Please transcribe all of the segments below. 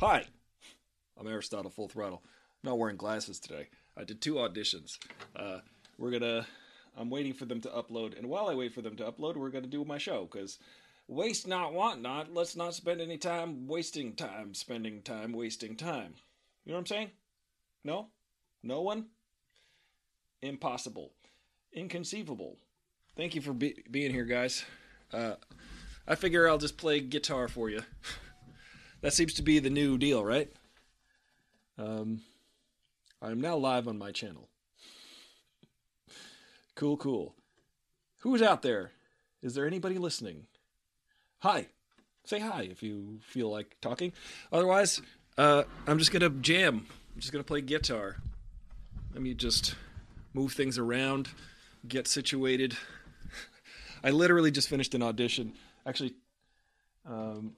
Hi, I'm Aristotle Full Throttle. I'm not wearing glasses today. I did two auditions. Uh, we're gonna. I'm waiting for them to upload, and while I wait for them to upload, we're gonna do my show because waste not, want not. Let's not spend any time wasting time, spending time, wasting time. You know what I'm saying? No, no one. Impossible, inconceivable. Thank you for be- being here, guys. Uh, I figure I'll just play guitar for you. that seems to be the new deal, right? Um, I'm now live on my channel. Cool, cool. Who's out there? Is there anybody listening? Hi. Say hi if you feel like talking. Otherwise, uh, I'm just gonna jam. I'm just gonna play guitar. Let me just move things around, get situated. I literally just finished an audition. Actually, um,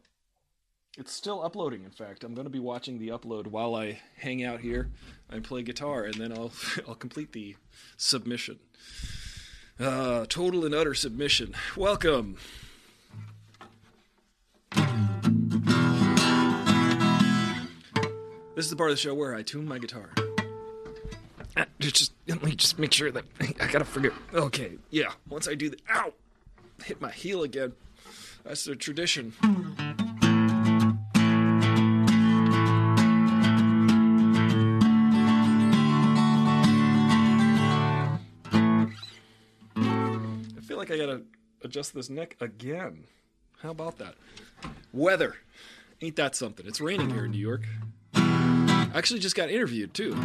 it's still uploading. In fact, I'm going to be watching the upload while I hang out here and play guitar, and then I'll I'll complete the submission. Uh, total and utter submission. Welcome. This is the part of the show where I tune my guitar. Just let me just make sure that I gotta figure. Okay, yeah. Once I do that, ow, hit my heel again. That's the tradition. Adjust this neck again. How about that? Weather. Ain't that something? It's raining here in New York. I actually just got interviewed too.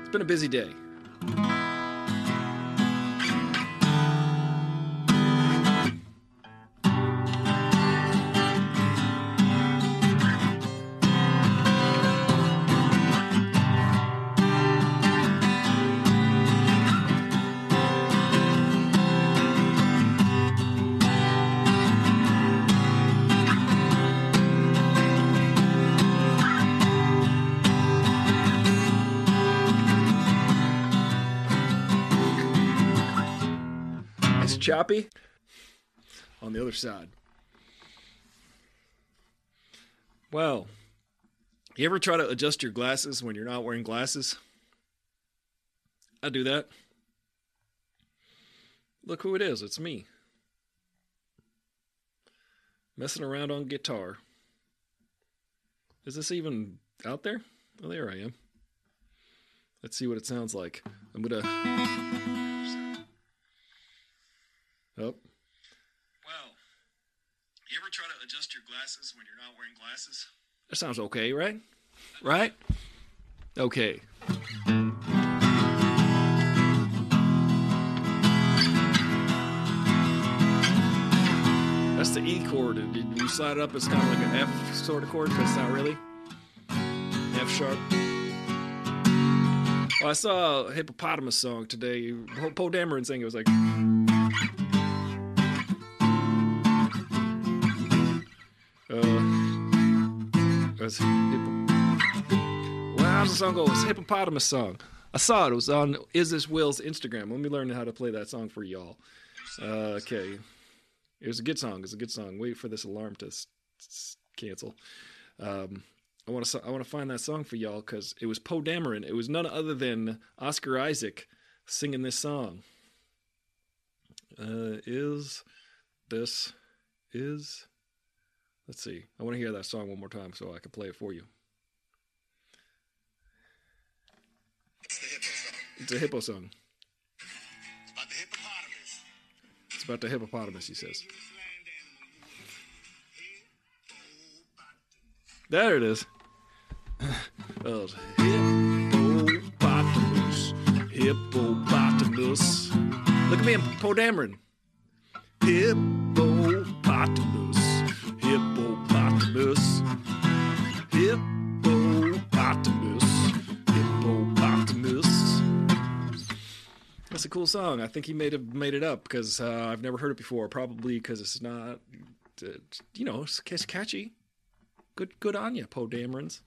It's been a busy day. Choppy on the other side. Well, you ever try to adjust your glasses when you're not wearing glasses? I do that. Look who it is. It's me. Messing around on guitar. Is this even out there? Oh, there I am. Let's see what it sounds like. I'm gonna. Oh. Well, you ever try to adjust your glasses when you're not wearing glasses? That sounds okay, right? Right? Okay. That's the E chord. Did you slide it up, it's kind of like an F sort of chord, but it's not really. F sharp. Well, I saw a hippopotamus song today. Po- Poe Dameron sang. It was like. Was hippo- the song go? It's a hippopotamus song. I saw it. It was on Is This Will's Instagram. Let me learn how to play that song for y'all. Uh, okay. It was a good song. It's a good song. Wait for this alarm to s- s- cancel. Um, I want to I want to find that song for y'all because it was Poe Dameron. It was none other than Oscar Isaac singing this song. Uh, is this is Let's see. I want to hear that song one more time so I can play it for you. It's a hippo song. It's about the hippopotamus. It's about the hippopotamus, he says. There it is. Hippopotamus, hippopotamus. Look at me, I'm Poe Dameron. Hippopotamus, hippopotamus, hippopotamus, hippopotamus. That's a cool song. I think he made it made it up because uh, I've never heard it before. Probably because it's not, uh, you know, it's, catchy. Good, good on you, Poe Damerons.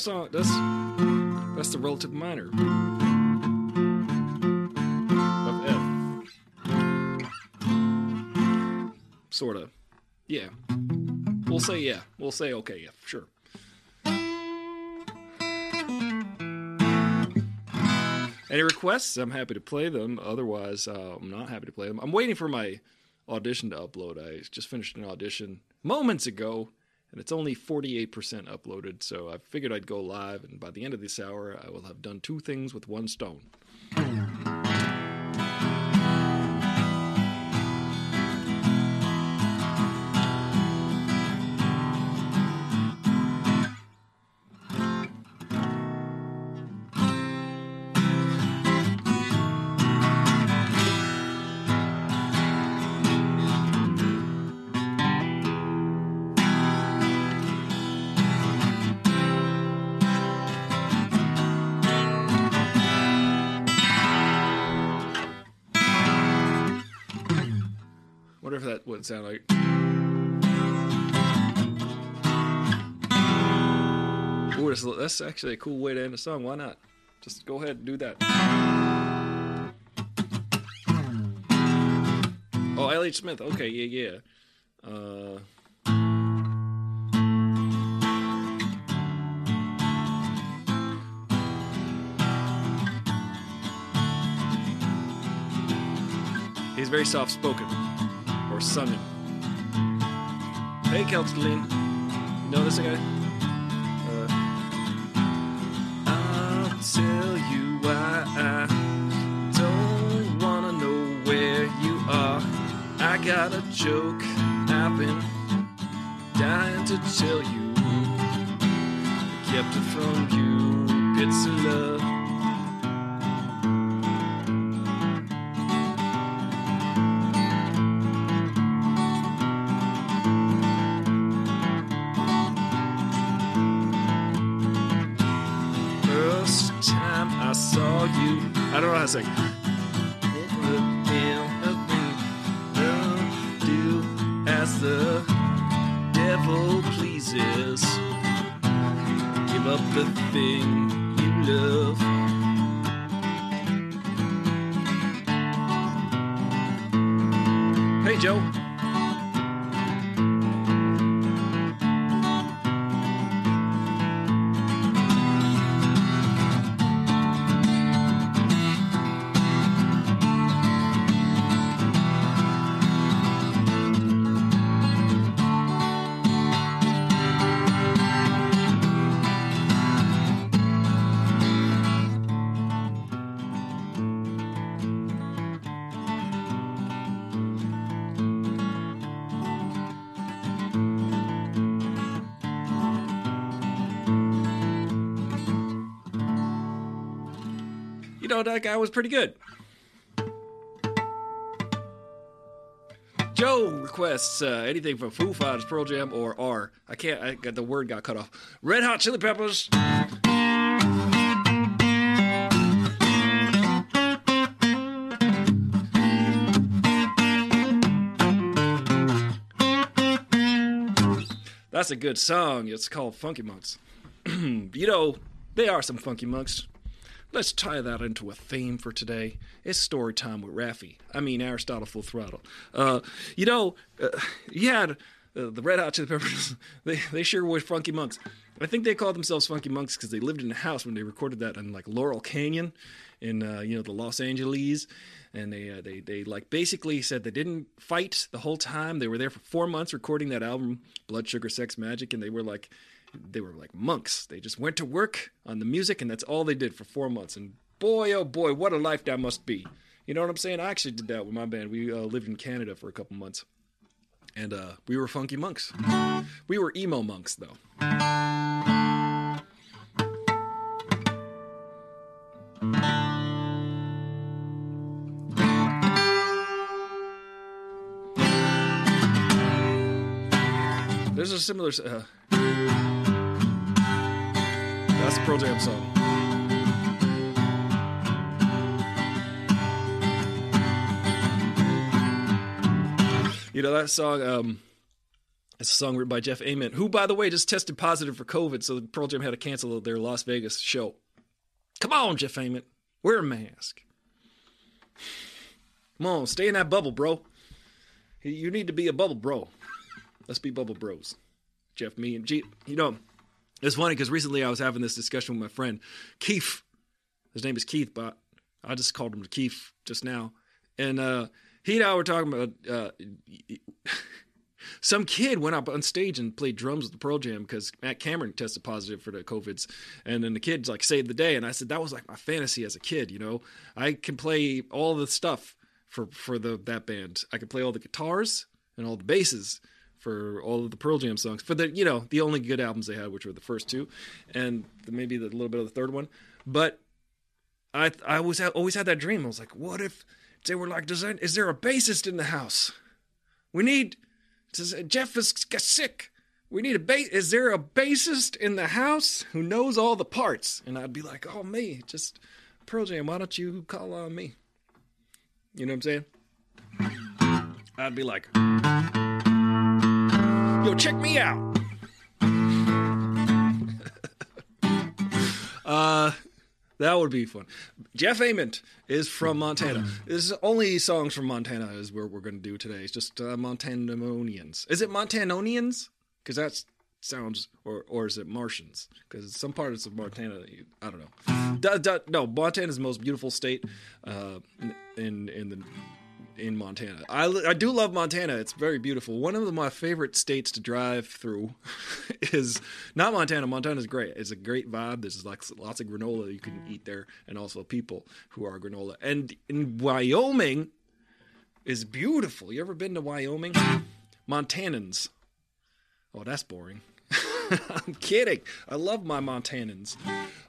That's all. That's that's the relative minor of F. Sorta. Yeah. We'll say yeah. We'll say okay. Yeah. Sure. Any requests? I'm happy to play them. Otherwise, uh, I'm not happy to play them. I'm waiting for my audition to upload. I just finished an audition moments ago, and it's only 48% uploaded. So I figured I'd go live, and by the end of this hour, I will have done two things with one stone. Sound like. Ooh, that's, that's actually a cool way to end a song. Why not? Just go ahead and do that. Oh, L.H. Smith. Okay, yeah, yeah. Uh, he's very soft spoken or sunging. Hey, Kelsterline. You know this guy? Uh, I'll tell you why I don't wanna know where you are. I got a joke I've been dying to tell you. I kept it from you, bits of love. I don't know how to sing. Do as the devil pleases. Give up the thing that guy was pretty good. Joe requests uh, anything from Foo Fighters, Pearl Jam, or R. I can't. I got the word got cut off. Red Hot Chili Peppers. That's a good song. It's called Funky Monks. you know, they are some funky monks. Let's tie that into a theme for today. It's story time with Raffi. I mean, Aristotle Full Throttle. Uh, you know, uh, you had uh, the Red Hot Chili Peppers. They they sure were funky monks. I think they called themselves funky monks because they lived in a house when they recorded that in like Laurel Canyon, in uh, you know the Los Angeles, and they uh, they they like basically said they didn't fight the whole time. They were there for four months recording that album, Blood Sugar Sex Magik, and they were like they were like monks. They just went to work on the music, and that's all they did for four months. And boy, oh boy, what a life that must be. You know what I'm saying? I actually did that with my band. We uh, lived in Canada for a couple months, and uh, we were funky monks. We were emo monks, though. There's a similar. Uh, that's a Pearl Jam song. You know that song. Um, it's a song written by Jeff Ament, who, by the way, just tested positive for COVID, so Pearl Jam had to cancel their Las Vegas show. Come on, Jeff Ament, wear a mask. Come on, stay in that bubble, bro. You need to be a bubble bro. Let's be bubble bros. Jeff, me, and G. You know, it's funny because recently I was having this discussion with my friend Keith. His name is Keith, but I just called him Keith just now. And uh, he and I were talking about uh, some kid went up on stage and played drums with the Pearl Jam because Matt Cameron tested positive for the COVIDs, and then the kid like saved the day. And I said that was like my fantasy as a kid. You know, I can play all the stuff for for the that band. I can play all the guitars and all the basses for all of the Pearl Jam songs for the you know the only good albums they had, which were the first two, and maybe the little bit of the third one. But I I always always had that dream. I was like, what if they were like, Does is there a bassist in the house? We need. Jeff is sick. We need a bass. Is there a bassist in the house who knows all the parts? And I'd be like, oh me, just Pearl Jam. Why don't you call on me? You know what I'm saying? I'd be like, yo, check me out. uh, that would be fun. Jeff Ament is from Montana. This is only songs from Montana is where we're going to do today. It's just uh, Montanonians. Is it Montanonians? Because that sounds, or or is it Martians? Because some parts of Montana, I don't know. Da, da, no, Montana is the most beautiful state uh, in in the in Montana. I, I do love Montana. It's very beautiful. One of my favorite states to drive through is not Montana. Montana is great. It's a great vibe. There's like lots of granola you can eat there, and also people who are granola. And in Wyoming is beautiful. You ever been to Wyoming? Montanans. Oh, that's boring. I'm kidding. I love my Montanans.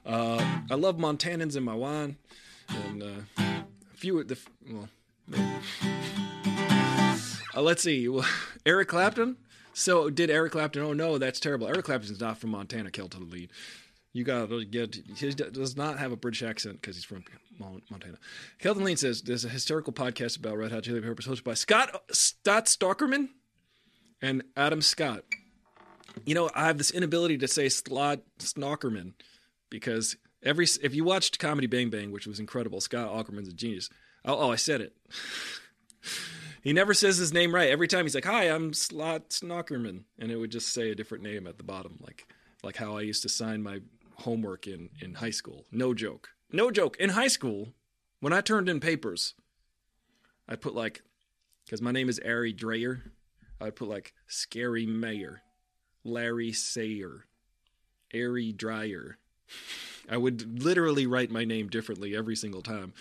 Uh, I love Montanans in my wine, and uh, a few of the well uh, let's see. Eric Clapton. So did Eric Clapton? Oh no, that's terrible. Eric Clapton's not from Montana. Kelton lead. You gotta get. He does not have a British accent because he's from Montana. Kelton Lean says there's a hysterical podcast about Red Hot Chili Peppers hosted by Scott Scott Stalkerman and Adam Scott. You know, I have this inability to say Slot Snockerman because every if you watched Comedy Bang Bang, which was incredible, Scott Aukerman's a genius. Oh, oh, I said it. he never says his name right. Every time he's like, "Hi, I'm Slot Snockerman," and it would just say a different name at the bottom, like like how I used to sign my homework in in high school. No joke. No joke. In high school, when I turned in papers, I put like because my name is Ari Dreyer, I'd put like Scary Mayor, Larry Sayer, Ari Dreyer. I would literally write my name differently every single time.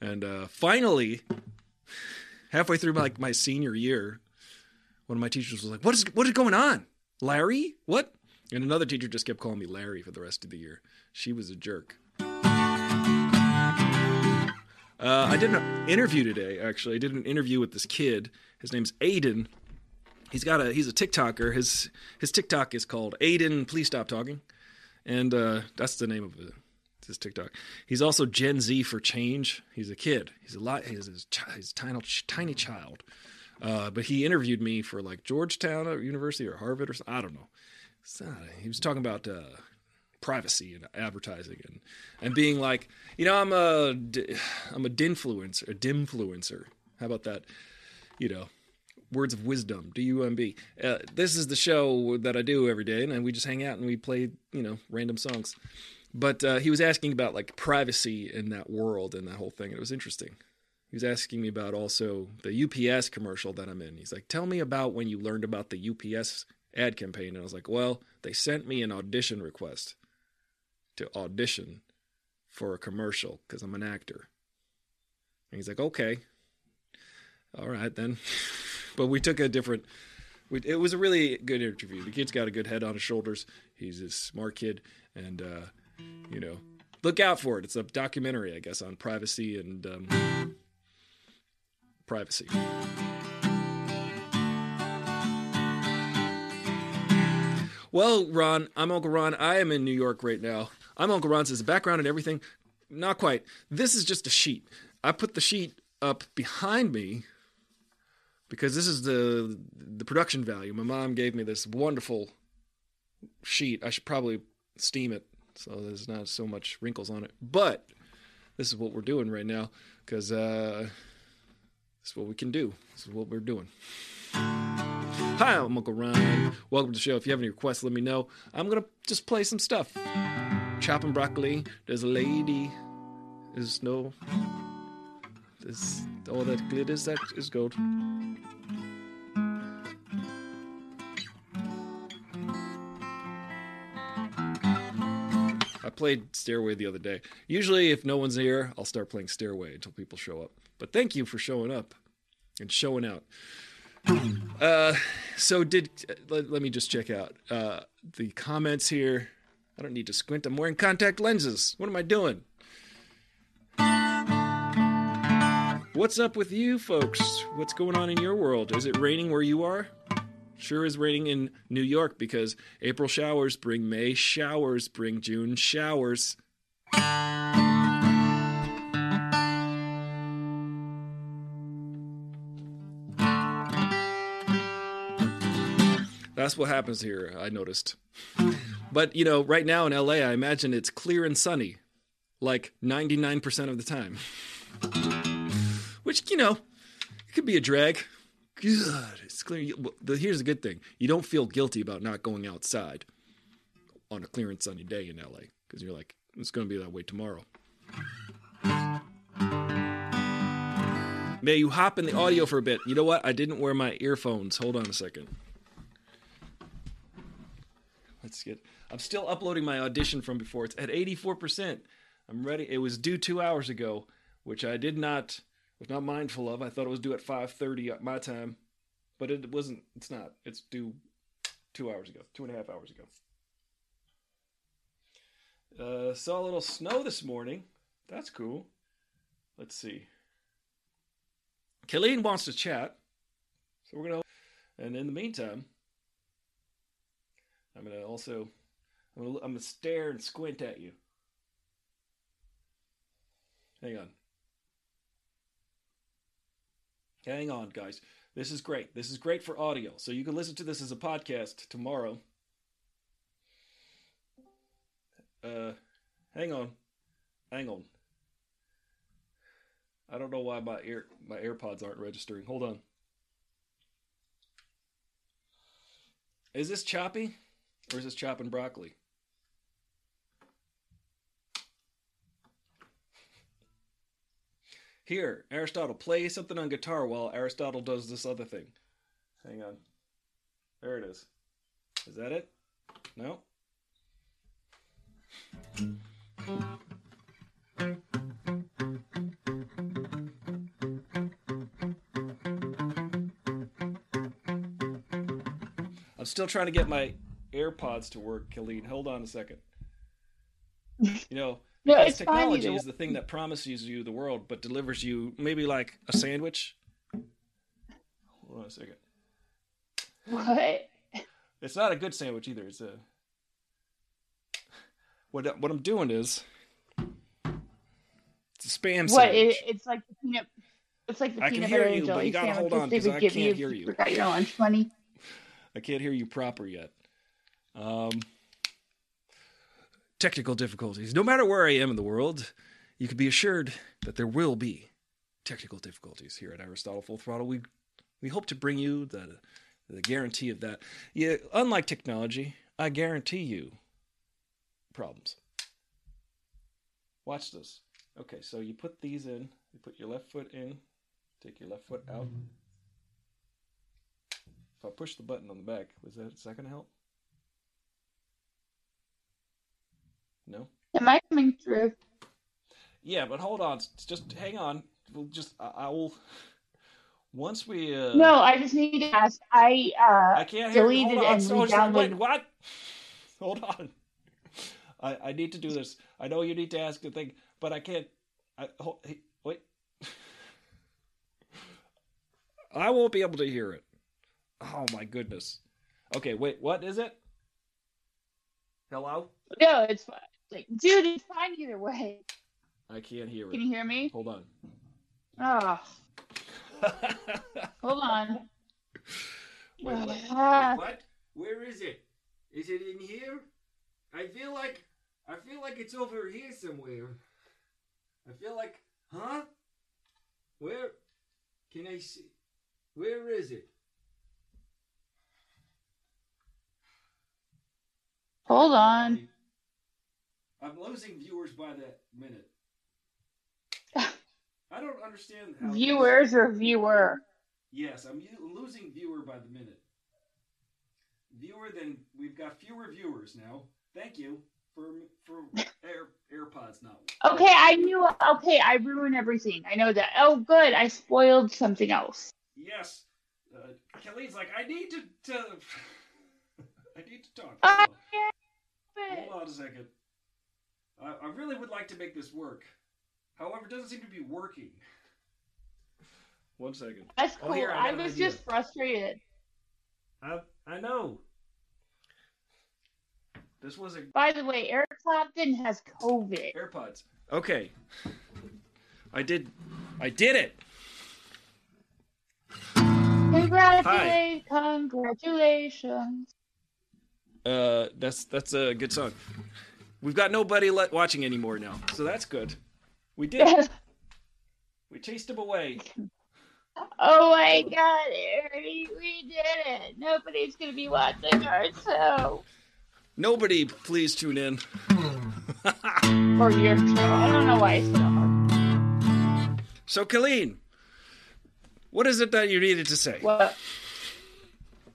And uh, finally, halfway through my, like my senior year, one of my teachers was like, "What is what is going on, Larry? What?" And another teacher just kept calling me Larry for the rest of the year. She was a jerk. Uh, I did an interview today. Actually, I did an interview with this kid. His name's Aiden. He's got a he's a TikToker. His his TikTok is called Aiden. Please stop talking, and uh, that's the name of it his TikTok. He's also Gen Z for change. He's a kid. He's a lot. He's he's a tiny tiny child. Uh, but he interviewed me for like Georgetown University or Harvard or something. I don't know. he was talking about uh, privacy and advertising and and being like, you know, I'm a I'm a dinfluencer, a dimfluencer. How about that? You know, words of wisdom, D-U-M-B. Uh, this is the show that I do every day, and we just hang out and we play, you know, random songs. But uh, he was asking about like privacy in that world and that whole thing. And it was interesting. He was asking me about also the UPS commercial that I'm in. He's like, "Tell me about when you learned about the UPS ad campaign." And I was like, "Well, they sent me an audition request to audition for a commercial because I'm an actor." And he's like, "Okay, all right then." but we took a different. it was a really good interview. The kid's got a good head on his shoulders. He's a smart kid, and uh, you know, look out for it. It's a documentary, I guess, on privacy and um, privacy. Well, Ron, I'm Uncle Ron. I am in New York right now. I'm Uncle Ron says the background and everything. Not quite. This is just a sheet. I put the sheet up behind me because this is the the production value. My mom gave me this wonderful sheet. I should probably steam it so there's not so much wrinkles on it. But this is what we're doing right now because uh, this is what we can do. This is what we're doing. Hi, I'm Uncle Ron. Welcome to the show. If you have any requests, let me know. I'm gonna just play some stuff. Chopping broccoli. There's a lady. There's no. There's all that glitters that is gold. I played Stairway the other day. Usually, if no one's here, I'll start playing Stairway until people show up. But thank you for showing up and showing out. Uh, so did let, let me just check out uh, the comments here. I don't need to squint. I'm wearing contact lenses. What am I doing? What's up with you folks? What's going on in your world? Is it raining where you are? Sure is raining in New York because April showers bring May showers, bring June showers. That's what happens here, I noticed. But, you know, right now in LA, I imagine it's clear and sunny, like 99% of the time. Which, you know, it could be a drag. Good. It's clear. Here's the good thing you don't feel guilty about not going outside on a clear and sunny day in LA because you're like, it's going to be that way tomorrow. May you hop in the audio for a bit. You know what? I didn't wear my earphones. Hold on a second. Let's get. I'm still uploading my audition from before. It's at 84%. I'm ready. It was due two hours ago, which I did not was not mindful of. I thought it was due at 5:30 at my time, but it wasn't. It's not. It's due two hours ago, two and a half hours ago. Uh, saw a little snow this morning. That's cool. Let's see. Colleen wants to chat, so we're gonna. And in the meantime, I'm gonna also. I'm gonna, I'm gonna stare and squint at you. Hang on. Hang on, guys. This is great. This is great for audio. So you can listen to this as a podcast tomorrow. Uh, hang on. Hang on. I don't know why my ear my AirPods aren't registering. Hold on. Is this choppy? Or is this chopping broccoli? Here, Aristotle, play something on guitar while Aristotle does this other thing. Hang on. There it is. Is that it? No? I'm still trying to get my AirPods to work, Khalid. Hold on a second. You know, No, because it's technology is the thing that promises you the world but delivers you maybe like a sandwich. Hold on a second. What? It's not a good sandwich either. It's a what what I'm doing is it's a spam What? sandwich. It, it's like the peanut. It's like the I can peanut hear butter you, and but jelly you gotta hold on, they 'cause would I can't you hear you you. forgot your lunch money. I can't hear you proper yet. Um, technical difficulties. No matter where I am in the world, you can be assured that there will be technical difficulties here at Aristotle Full Throttle. We we hope to bring you the the guarantee of that. Yeah, unlike technology, I guarantee you problems. Watch this. Okay, so you put these in. You put your left foot in. Take your left foot out. If I push the button on the back, was that is that gonna help? No. Am I coming through? Yeah, but hold on. Just hang on. We'll just I, I will. Once we. Uh, No, I just need to ask. I uh I can't deleted Hold on. and So- wait, what? Hold on. I I need to do this. I know you need to ask the thing, but I can't. I hold, hey, wait. I won't be able to hear it. Oh my goodness. Okay, wait. What is it? Hello? No, it's fine. Like, dude, it's fine either way. I can't hear Can it. you hear me? Hold on. Oh, hold on. Wait, what? Ah. what? Where is it? Is it in here? I feel like I feel like it's over here somewhere. I feel like, huh? Where? Can I see? Where is it? Hold on. I'm losing viewers by the minute. I don't understand how Viewers or viewer? Yes, I'm losing viewer by the minute. Viewer, then we've got fewer viewers now. Thank you for for Air AirPods now. Okay, I knew. Okay, I ruined everything. I know that. Oh, good. I spoiled something else. Yes, uh, Kelly's like, I need to. to I need to talk. I Hold on a second. I, I really would like to make this work. However, it doesn't seem to be working. One second. That's Oh, cool. here, I I was idea. just frustrated. I I know. This was a By the way, Eric Clapton has COVID. AirPods. Okay. I did. I did it. Congratulations! Congratulations! Uh, that's that's a good song. We've got nobody let, watching anymore now, so that's good. We did. We chased him away. oh my God, Eric, we did it! Nobody's gonna be watching our show Nobody, please tune in. or your show. I don't know why I said hard. So, Colleen, what is it that you needed to say? What?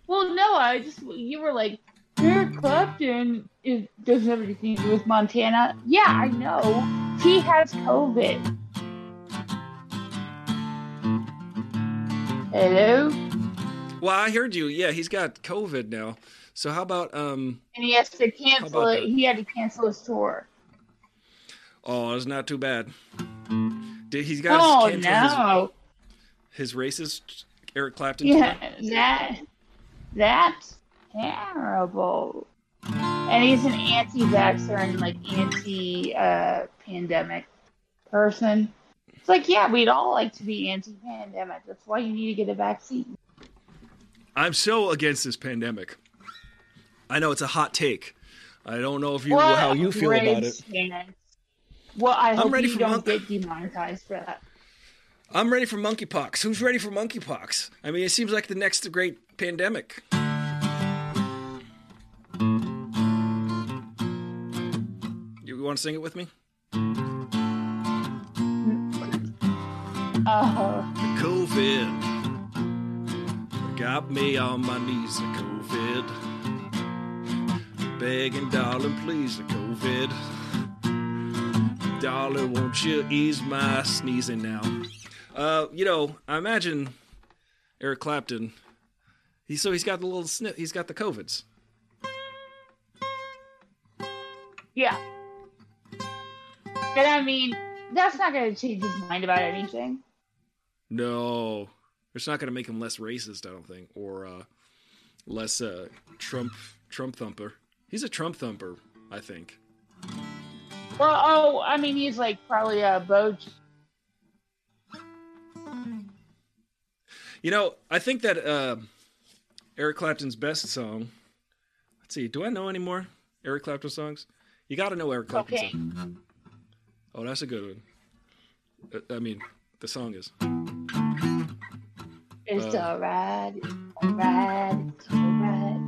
Well, no, I just you were like Eric Clapton is doesn't have anything to do with Montana. Yeah, I know. He has COVID. Hello, Well, I heard you. Yeah, he's got COVID now. So how about um? and he has to cancel it. that? He had to cancel his tour. Oh, it's not too bad. Did he's got Oh to cancel no! his, his racist Eric Clapton? Yeah, tour? that that's terrible. And he's an anti-vaxxer and like anti-pandemic uh, person. It's like, yeah, we'd all like to be anti-pandemic. That's why you need to get a vaccine. I'm so against this pandemic. I know it's a hot take. I don't know if you What how you feel about it. Well, I hope you don't get demonetized for that. I'm ready for monkeypox. Who's ready for monkeypox? I mean, it seems like the next great pandemic. Want to sing it with me? Oh, The COVID got me on my knees. The COVID begging, darling, please. The COVID, darling, won't you ease my sneezing now? Uh, you know, I imagine Eric Clapton. He so he's got the little snip. He's got the covids. yeah. But I mean, that's not going to change his mind about anything. No, it's not going to make him less racist. I don't think, or uh, less uh, Trump Trump thumper. He's a Trump thumper, I think. Well, oh, I mean, he's like probably a Boj. You know, I think that uh, Eric Clapton's best song. Let's see. Do I know any more Eric Clapton songs? You got to know Eric Clapton. Okay. songs. Oh, that's a good one. Uh, I mean, the song is. It's Uh, alright, alright, alright.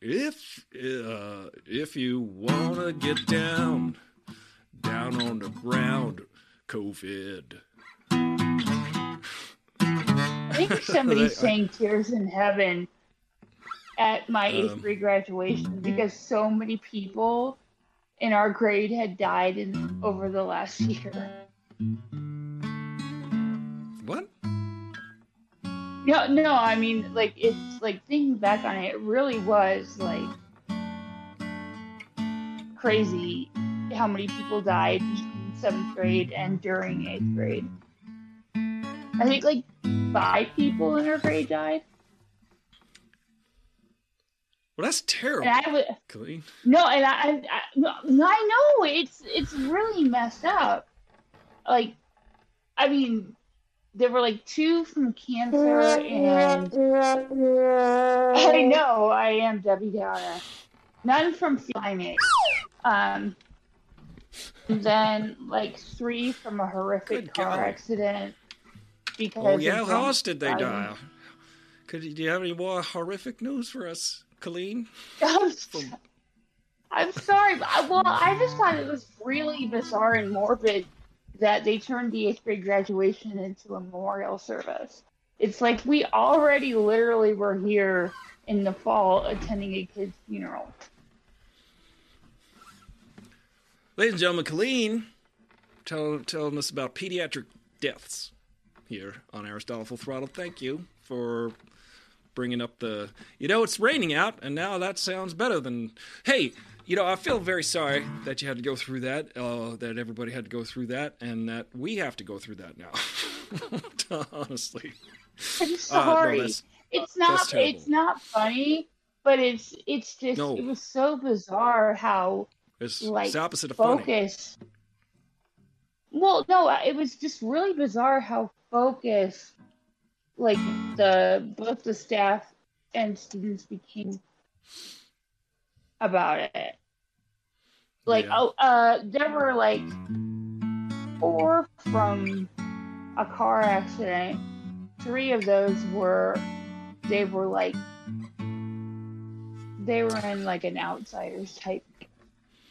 If uh, if you wanna get down, down on the ground, COVID. I think somebody I- sang Tears in Heaven at my eighth Um, grade graduation because so many people in our grade had died in over the last year. What? No, no, I mean, like, it's like thinking back on it, it really was like crazy how many people died in seventh grade and during eighth grade. I think like five people in her grade died. Well, that's terrible, And I would Colleen. no, and I, I, I, know it's it's really messed up. Like, I mean, there were like two from cancer, and I know I am Debbie Downer. None from climate. Um, and then like three from a horrific Good car golly. accident. Because Oh yeah, how else did they die? Could do you have any more horrific news for us, Colleen? I'm, I'm sorry. but uh, Well, I just thought it was really bizarre and morbid that they turned the eighth grade graduation into a memorial service. It's like we already literally were here in the fall attending a kid's funeral. Ladies and gentlemen, Colleen tell, telling us about pediatric deaths here on Aristotle Full Throttle. Thank you for bringing up the. You know, it's raining out, and now that sounds better than. Hey, you know, I feel very sorry that you had to go through that, uh, that everybody had to go through that, and that we have to go through that now. Honestly. I'm Uh, no, sorry. it's not. it's not funny, but it's it's just No. it was so bizarre how it's, Like, it's opposite of funny. focus. Well, no, it was just really bizarre how focused, like the both the staff and students became about it. Like, Yeah. oh, uh, there were like four from a car accident. Three of those were, they were like, they were in like an outsiders type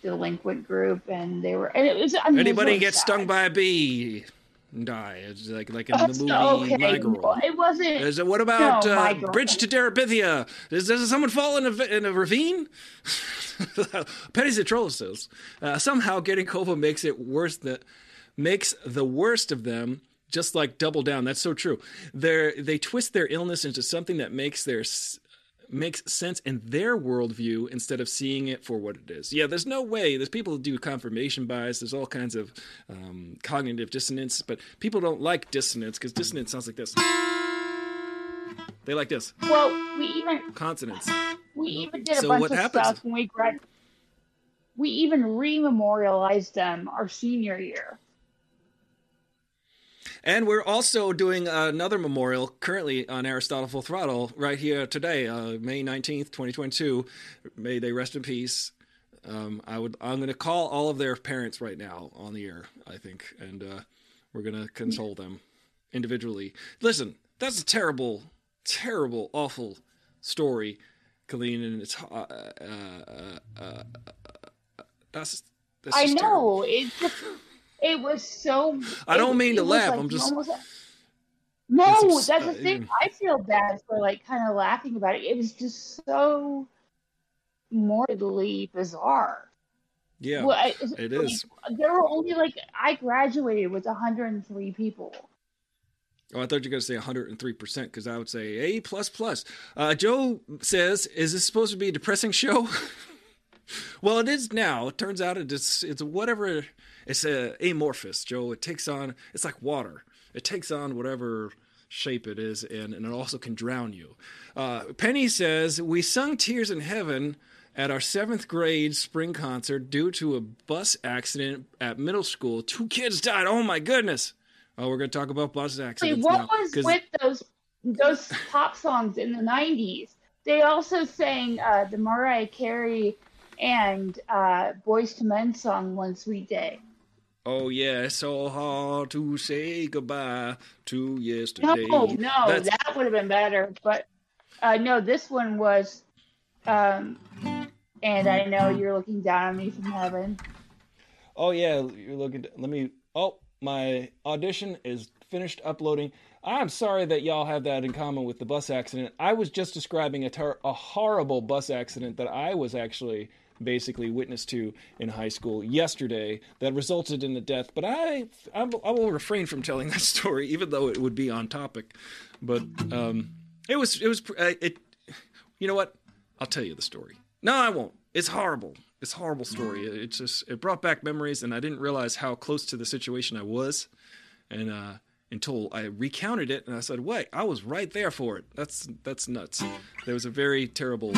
delinquent group, and they were, and it was. I mean, it was Anybody really get sad. stung by a bee die. It's like like in That's the movie okay. My Girl. It wasn't. Is it, what about No, uh, Bridge to Terabithia? Does, does someone fall in a, in a ravine? Penny says uh, somehow getting COVID makes it worse. That makes the worst of them just like double down. That's so true. They they twist their illness into something that makes their makes sense in their worldview instead of seeing it for what it is. Yeah, there's no way. There's people who do confirmation bias. There's all kinds of um, cognitive dissonance, but people don't like dissonance because dissonance sounds like this. They like this Well, we even consonants. we even did a So bunch of happens? stuff when we grad. We even rememorialized them our senior year. And we're also doing another memorial currently on Aristotle Full Throttle right here today, uh, May 19th, 2022. May they rest in peace. Um, I would, I'm going to call all of their parents right now on the air, I think, and uh, we're going to console them individually. Listen, that's a terrible, terrible, awful story, Colleen, and it's, uh, uh, uh, uh, that's, that's I know terrible. know it was so. I don't mean to laugh, like I'm just- almost- no, that's the ex- thing. uh, I feel bad for like kind of laughing about it. It was just so morbidly bizarre. Yeah, Well, I- it is. There were only like I graduated with 103 people. Oh, I thought you were going to say 103% because I would say A. plus plus. Uh, Joe says, Is this supposed to be a depressing show? well, it is now. It turns out it is, it's whatever. It's a amorphous, Joe. It takes on, it's like water. It takes on whatever shape it is in, and it also can drown you. Uh, Penny says, We sung Tears in Heaven at our seventh grade spring concert due to a bus accident at middle school. Two kids died. Oh my goodness. Oh, we're going to talk about bus Wait, accidents what now, was with those those pop songs in the 90s? They also sang uh, the Mariah Carey and uh, Boyz II Men song "One Sweet Day." Oh yeah, it's so hard to say goodbye to yesterday. No, no, That's- that would have been better. But uh, no, this one was. Um, and I know you're looking down on me from heaven. Oh yeah, you're looking. let me. Oh, my audition is finished uploading. I'm sorry that y'all have that in common with the bus accident. I was just describing a, ter- a horrible bus accident that I was actually basically witness to in high school yesterday that resulted in a death. But I, I, will refrain from telling that story, even though it would be on topic. But um, it was, it was, it. You know what? I'll tell you the story. No, I won't. It's horrible. It's horrible story. It just it brought back memories, and I didn't realize how close to the situation I was, and uh, until I recounted it and I said, "Wait, I was right there for it. That's that's nuts." There was a very terrible.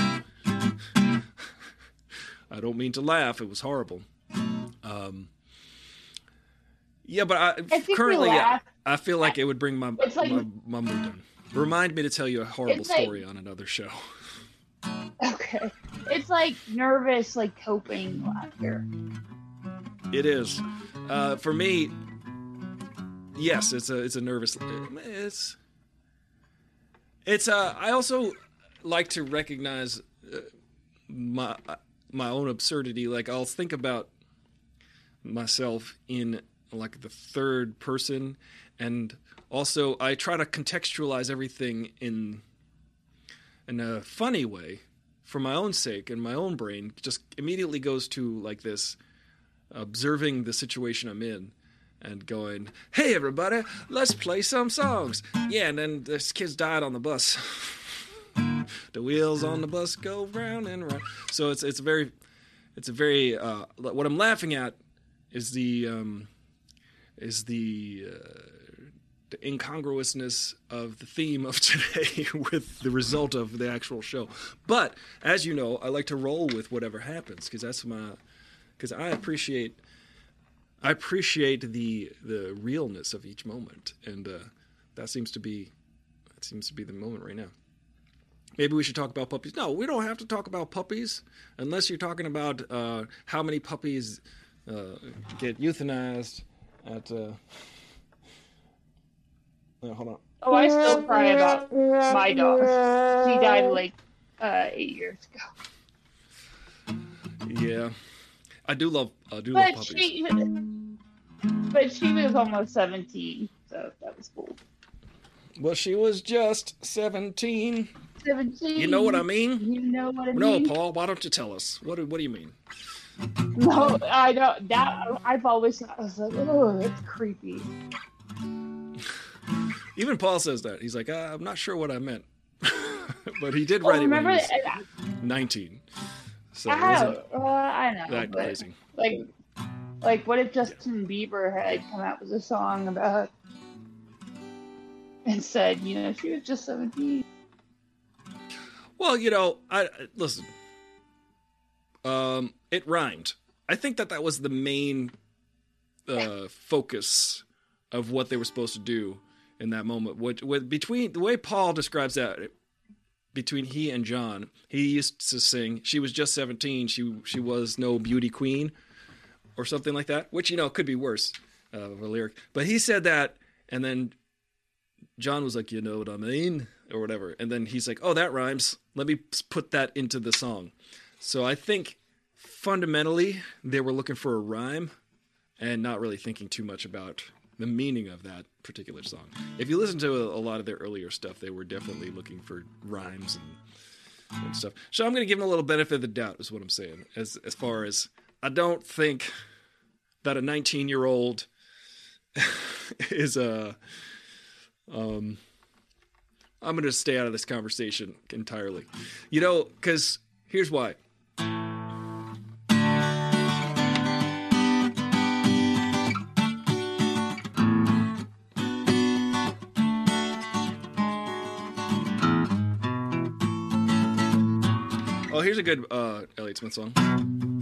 I don't mean to laugh. It was horrible. Um, yeah, but I, I currently I. I feel like it would bring my like- my, my mood down. Remind me to tell you a horrible like- story on another show. Okay. It's like nervous, like coping laughter. It is. Uh, for me, yes, it's a it's a nervous. It's it's. Uh, I also like to recognize uh, my my own absurdity. Like I'll think about myself in like the third person, and also I try to contextualize everything in in a funny way for my own sake and my own brain just immediately goes to like this observing the situation I'm in and going, "Hey everybody, let's play some songs." Yeah, and then this kid's died on the bus. the wheels on the bus go round and round. So it's it's very it's a very uh, what I'm laughing at is the um, is the uh, the incongruousness of the theme of today with the result of the actual show. But as you know, I like to roll with whatever happens because that's my because I appreciate I appreciate the the realness of each moment, and uh, that seems to be that seems to be the moment right now. Maybe we should talk about puppies. No, we don't have to talk about puppies unless you're talking about uh, how many puppies uh, get euthanized at. Uh... No, hold on. Oh, I still cry about my dog. He died like uh, eight years ago. Yeah, I do love I do love But puppies. she, but she was almost seventeen, so that was cool. Well, she was just seventeen. Seventeen. You know what I mean? You know what I No, mean? Paul. Why don't you tell us? What do, What do you mean? No, I don't. That I've always thought I was like, oh, that's creepy. Even Paul says that. He's like, uh, I'm not sure what I meant, but he did Oh, write it when he was that- 19. So I, it wasn't uh, I know, that but crazy. like, like, what if Justin Bieber had come out with a song about and said, you know, she was just seventeen. Well, you know, I listen. Um, it rhymed. I think that that was the main uh, focus of what they were supposed to do in that moment. What, what between the way Paul describes that between he and John, he used to sing. She was just seventeen. She she was no beauty queen, or something like that. Which you know could be worse uh, of a lyric. But he said that, and then John was like, "You know what I mean," or whatever. And then he's like, "Oh, that rhymes. Let me put that into the song." So I think fundamentally they were looking for a rhyme and not really thinking too much about the meaning of that particular song. If you listen to a, lot of their earlier stuff, they were definitely looking for rhymes and, and stuff. So I'm going to give them a little benefit of the doubt, is what I'm saying. As as far as I don't think that a 19 year old is a um. I'm going to stay out of this conversation entirely. You know, because here's why. Oh, here's a good uh, Elliott Smith song.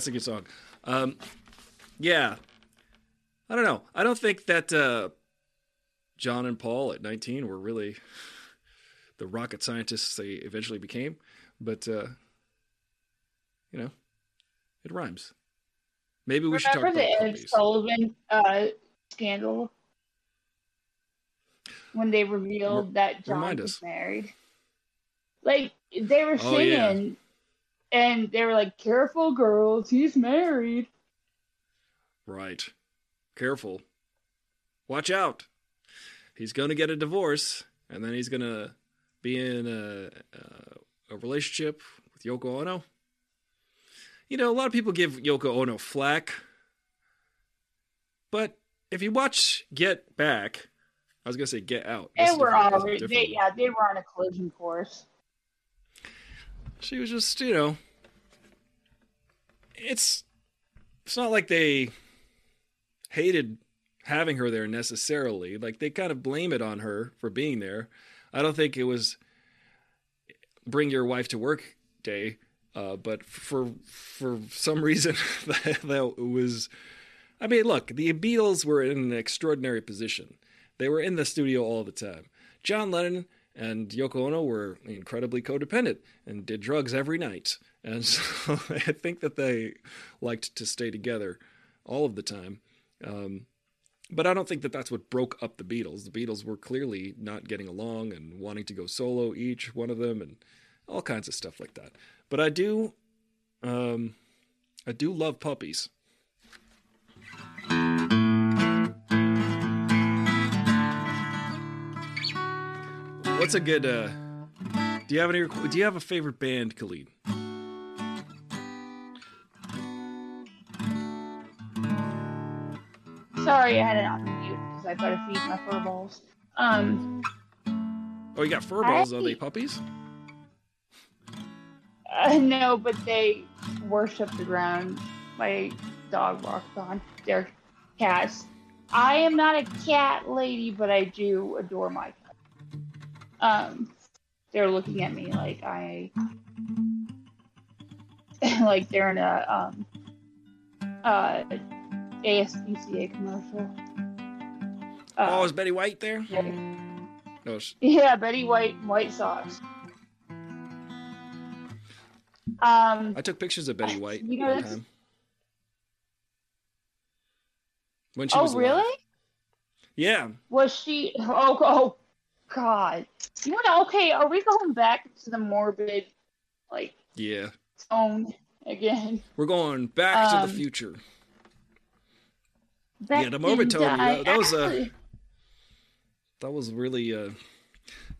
That's a good song. Um, yeah, I don't know. I don't think that uh, John and Paul at 19 were really the rocket scientists they eventually became, but uh, you know, it rhymes. Maybe we should talk about the Ed. Sullivan uh, scandal when they revealed Re- that John was married? Like they were Oh, singing, and they were like, "Careful, girls, he's married." Right. Careful. Watch out. he's gonna get a divorce, and then he's gonna be in a, a, a relationship with Yoko Ono. You know, a lot of people give Yoko Ono flack, but if you watch Get Back, I was gonna say Get Out. They were already, they, yeah, they were on a collision course. She was just you know it's it's not like they hated having her there necessarily. Like they kind of blame it on her for being there. I don't think it was bring your wife to work day uh, but for for some reason that, was i mean look the beatles were in an extraordinary position. They were in the studio all the time. John lennon and Yoko Ono were incredibly codependent and did drugs every night. And so I think that they liked to stay together all of the time. Um, but I don't think that that's what broke up the Beatles. The Beatles were clearly not getting along and wanting to go solo, each one of them, and all kinds of stuff like that. But I do, um, I do love puppies. What's a good? uh Do you have any? Do you have a favorite band, Khalid? Sorry, I had it on mute because I've gotta feed my fur balls. Um, Oh, you got fur balls. Are they puppies? uh, no, but they worship the ground. My dog walks on. They're cats. I am not a cat lady, but I do adore my cat. Um, they're looking at me like I, like they're in a um, uh, ASPCA commercial. oh, Uh, is Betty White there? yeah. No. Yeah, Betty White White Sox. Um, I took pictures of Betty White You know, one time. When she oh was alive. really? Yeah. Was she? Oh, oh, God. You know? Okay, are we going back to the morbid, like Yeah. tone again? We're going back to Um, the future. Back Yeah, the morbid to tone, die. that- was, uh, That was really, uh,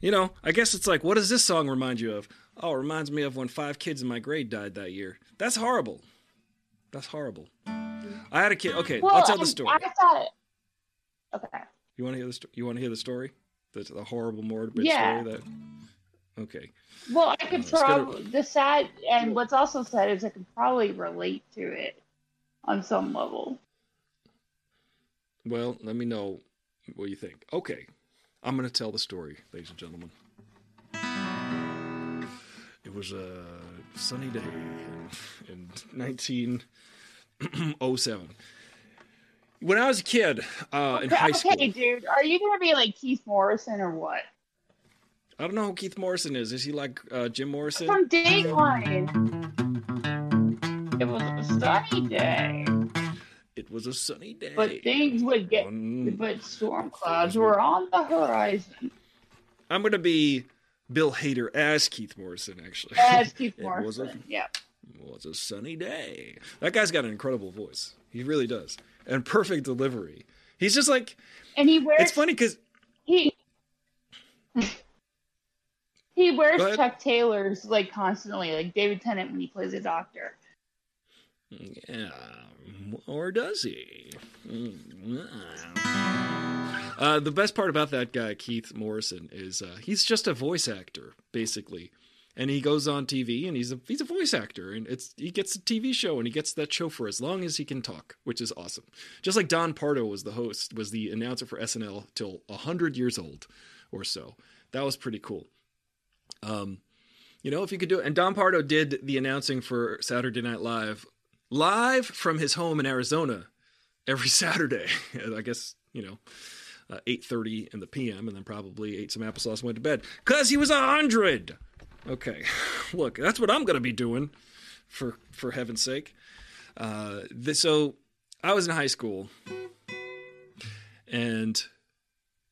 you know, I guess it's like, what does this song remind you of? Oh, it reminds me of when five kids in my grade died that year. That's horrible. That's horrible. I had a kid. Okay, well, I'll tell the story. I thought. Okay. You want to hear the sto- You want to hear the story? The, the horrible morbid Yeah. story that. Okay. Well, I could Uh, probably the sad, and what's also sad is I could probably relate to it on some level. Well, let me know what you think. Okay, I'm going to tell the story, ladies and gentlemen. It was a sunny day in, in 1907. When I was a kid uh, in high okay, school, dude, are you gonna be like Keith Morrison or what? I don't know who Keith Morrison is. Is he like uh, Jim Morrison? From Dateline. It was a sunny day, It was a sunny day. but things would get. Um, But storm clouds were on the horizon. I'm going to be Bill Hader as Keith Morrison, actually. As Keith It was a- Morrison. Yeah. Well, it's a sunny day. That guy's got an incredible voice. He really does. And perfect delivery. He's just like And he wears. it's funny because He. He wears Chuck Taylor's like constantly, like David Tennant when he plays a doctor. yeah, or does he? Mm, Uh, the best part about that guy, Keith Morrison, is uh, he's just a voice actor, basically. And he goes on TV, and he's a he's a voice actor, and it's he gets a TV show, and he gets that show for as long as he can talk, which is awesome. Just like Don Pardo was the host, was the announcer for SNL till hundred years old, or so. That was pretty cool. Um, you know, if you could do it, and Don Pardo did the announcing for Saturday Night Live, live from his home in Arizona, every Saturday. I guess you know uh, 8.30 in the p.m. and then probably ate some applesauce and went to bed. Because he was a 100! Okay, look, that's what I'm going to be doing, for, for heaven's sake. Uh, this, so, I was in high school, and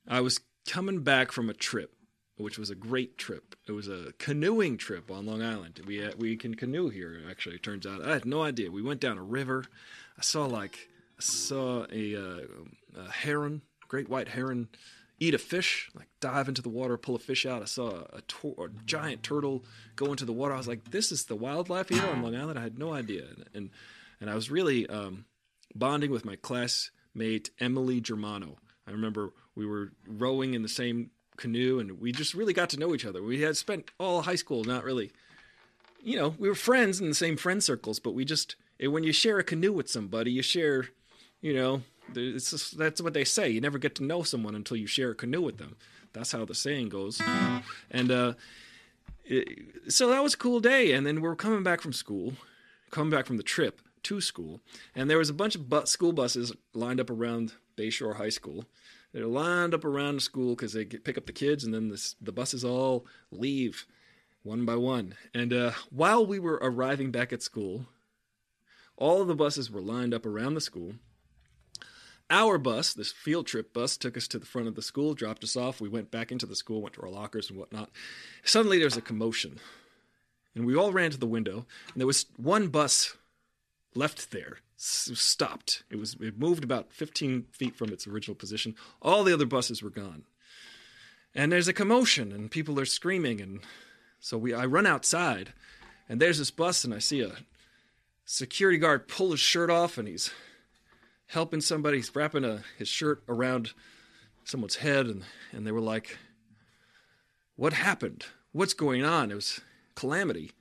I was coming back from a trip, which was a great trip. It was a canoeing trip on Long Island. We, uh, we can canoe here, actually, it turns out. I had no idea. We went down a river. I saw, like, I saw a, uh, a heron, great white heron eat a fish, like dive into the water, pull a fish out. I saw a, a, giant turtle go into the water. I was like, this is the wildlife here on Long Island. I had no idea, and and, and I was really um, bonding with my classmate Emily Germano. I remember we were rowing in the same canoe, and we just really got to know each other. We had spent all high school not really, you know, we were friends in the same friend circles, but we just when you share a canoe with somebody, you share, you know, it's just, that's what they say. You never get to know someone until you share a canoe with them. That's how the saying goes. And uh, it, so that was a cool day. And then we are coming back from school, coming back from the trip to school, and there was a bunch of bu- school buses lined up around Bayshore High School. They're lined up around the school because they get, pick up the kids, and then the buses all leave one by one. And uh, while we were arriving back at school, all of the buses were lined up around the school. Our bus, this field trip bus, took us to the front of the school, dropped us off. We went back into the school, went to our lockers and whatnot. Suddenly, there was a commotion, and we all ran to the window. And there was one bus left there, stopped. It was it moved about 15 feet from its original position. All the other buses were gone, and there's a commotion, and people are screaming. And so we, I run outside, and there's this bus, and I see a security guard pull his shirt off and he's helping somebody he's wrapping a, his shirt around someone's head and, and they were like what happened? What's going on? It was calamity.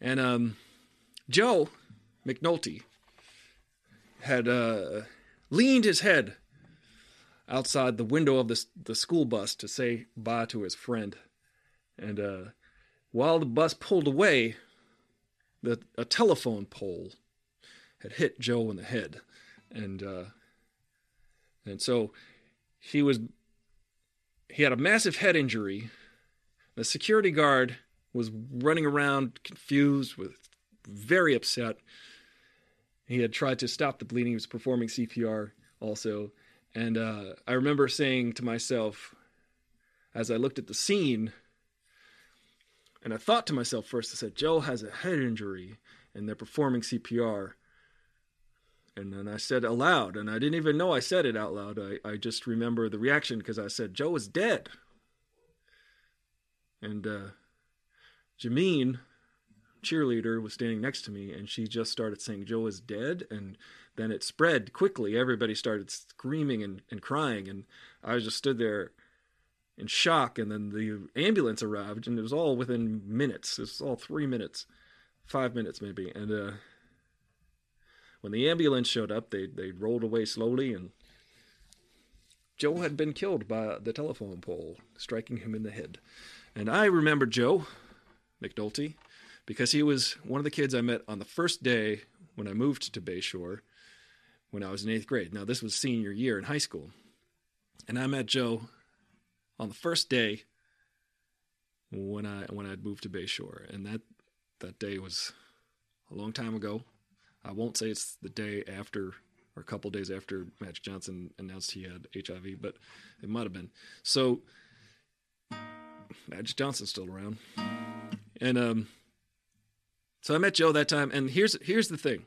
And um, joe mcnulty had uh, leaned his head outside the window of the, the school bus to say bye to his friend. And uh, while the bus pulled away that a telephone pole had hit Joe in the head, and uh, and so he was he had a massive head injury. The security guard was running around confused, with very upset. He had tried to stop the bleeding. He was performing CPR also, and uh, I remember saying to myself, as I looked at the scene, and I thought to myself first, I said, Joe has a head injury and they're performing CPR. And then I said aloud, and I didn't even know I said it out loud. I, I just remember the reaction because I said, Joe is dead. And uh, Jameen, cheerleader, was standing next to me, and she just started saying, Joe is dead. And then it spread quickly. Everybody started screaming and, and crying. And I just stood there in shock. And then the ambulance arrived, and it was all within minutes. It was all three minutes, five minutes maybe. And uh, when the ambulance showed up, they they rolled away slowly, and Joe had been killed by the telephone pole, striking him in the head. And I remember Joe McNulty because he was one of the kids I met on the first day when I moved to Bayshore when I was in eighth grade. Now, this was senior year in high school. And I met Joe on the first day when I when I'd moved to Bayshore. And that that day was a long time ago. I won't say it's the day after or a couple days after Magic Johnson announced he had HIV, but it might have been. So Magic Johnson's still around. And um so I met Joe that time and here's here's the thing.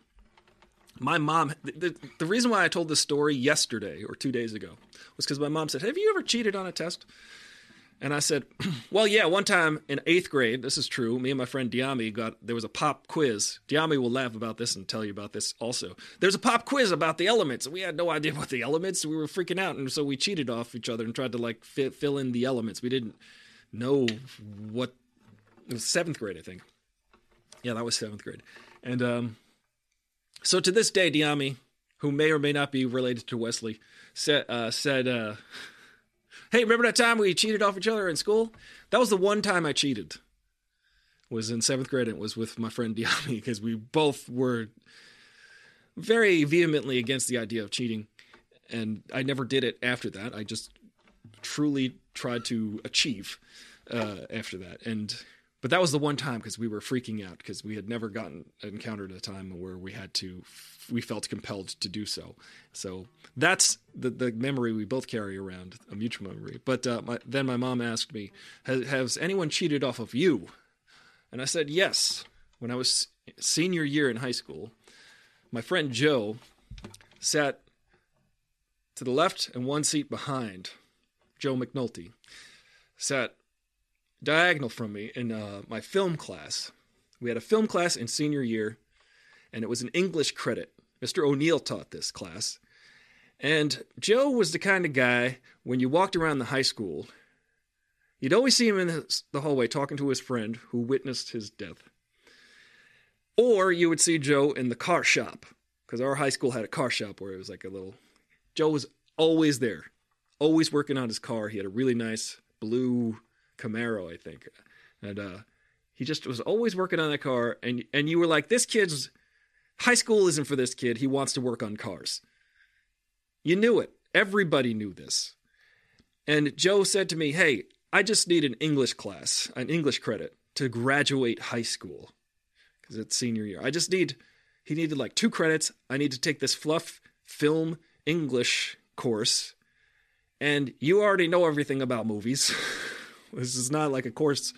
My mom the, the reason why I told this story yesterday or 2 days ago was cuz my mom said, "Have you ever cheated on a test?" And I said, "Well, yeah, one time in 8th grade, this is true. Me and my friend Diami got there was a pop quiz. Diami will laugh about this and tell you about this also. There's a pop quiz about the elements. We had no idea what the elements. We were freaking out and so we cheated off each other and tried to like fi- fill in the elements. We didn't know what it was seventh grade, I think. Yeah, that was seventh grade. And um, so to this day, Diami, who may or may not be related to Wesley, said uh, said, uh, "Hey, remember that time we cheated off each other in school? That was the one time I cheated. Was in seventh grade. And it was with my friend Diami because we both were very vehemently against the idea of cheating, and I never did it after that. I just truly tried to achieve uh, after that. And but that was the one time because we were freaking out because we had never gotten encountered a time where we had to we felt compelled to do so. So that's the the memory we both carry around a mutual memory. But uh, my, then my mom asked me, has, "Has anyone cheated off of you?" And I said yes. When I was senior year in high school, my friend Joe sat to the left and one seat behind Joe McNulty, sat diagonal from me in uh, my film class. We had a film class in senior year, and it was an English credit. Mr. O'Neill taught this class. And Joe was the kind of guy, when you walked around the high school, you'd always see him in the- the hallway talking to his friend who witnessed his death. Or you would see Joe in the car shop, because our high school had a car shop where it was like a little. Joe was always there, always working on his car. He had a really nice blue Camaro, I think, and uh, he just was always working on that car. And and you were like, this kid's high school isn't for this kid. He wants to work on cars. You knew it. Everybody knew this. And Joe said to me, "Hey, I just need an English class, an English credit to graduate high school, because it's senior year. I just need." He needed like two credits. I need to take this fluff film English course. And you already know everything about movies. this is not like a course.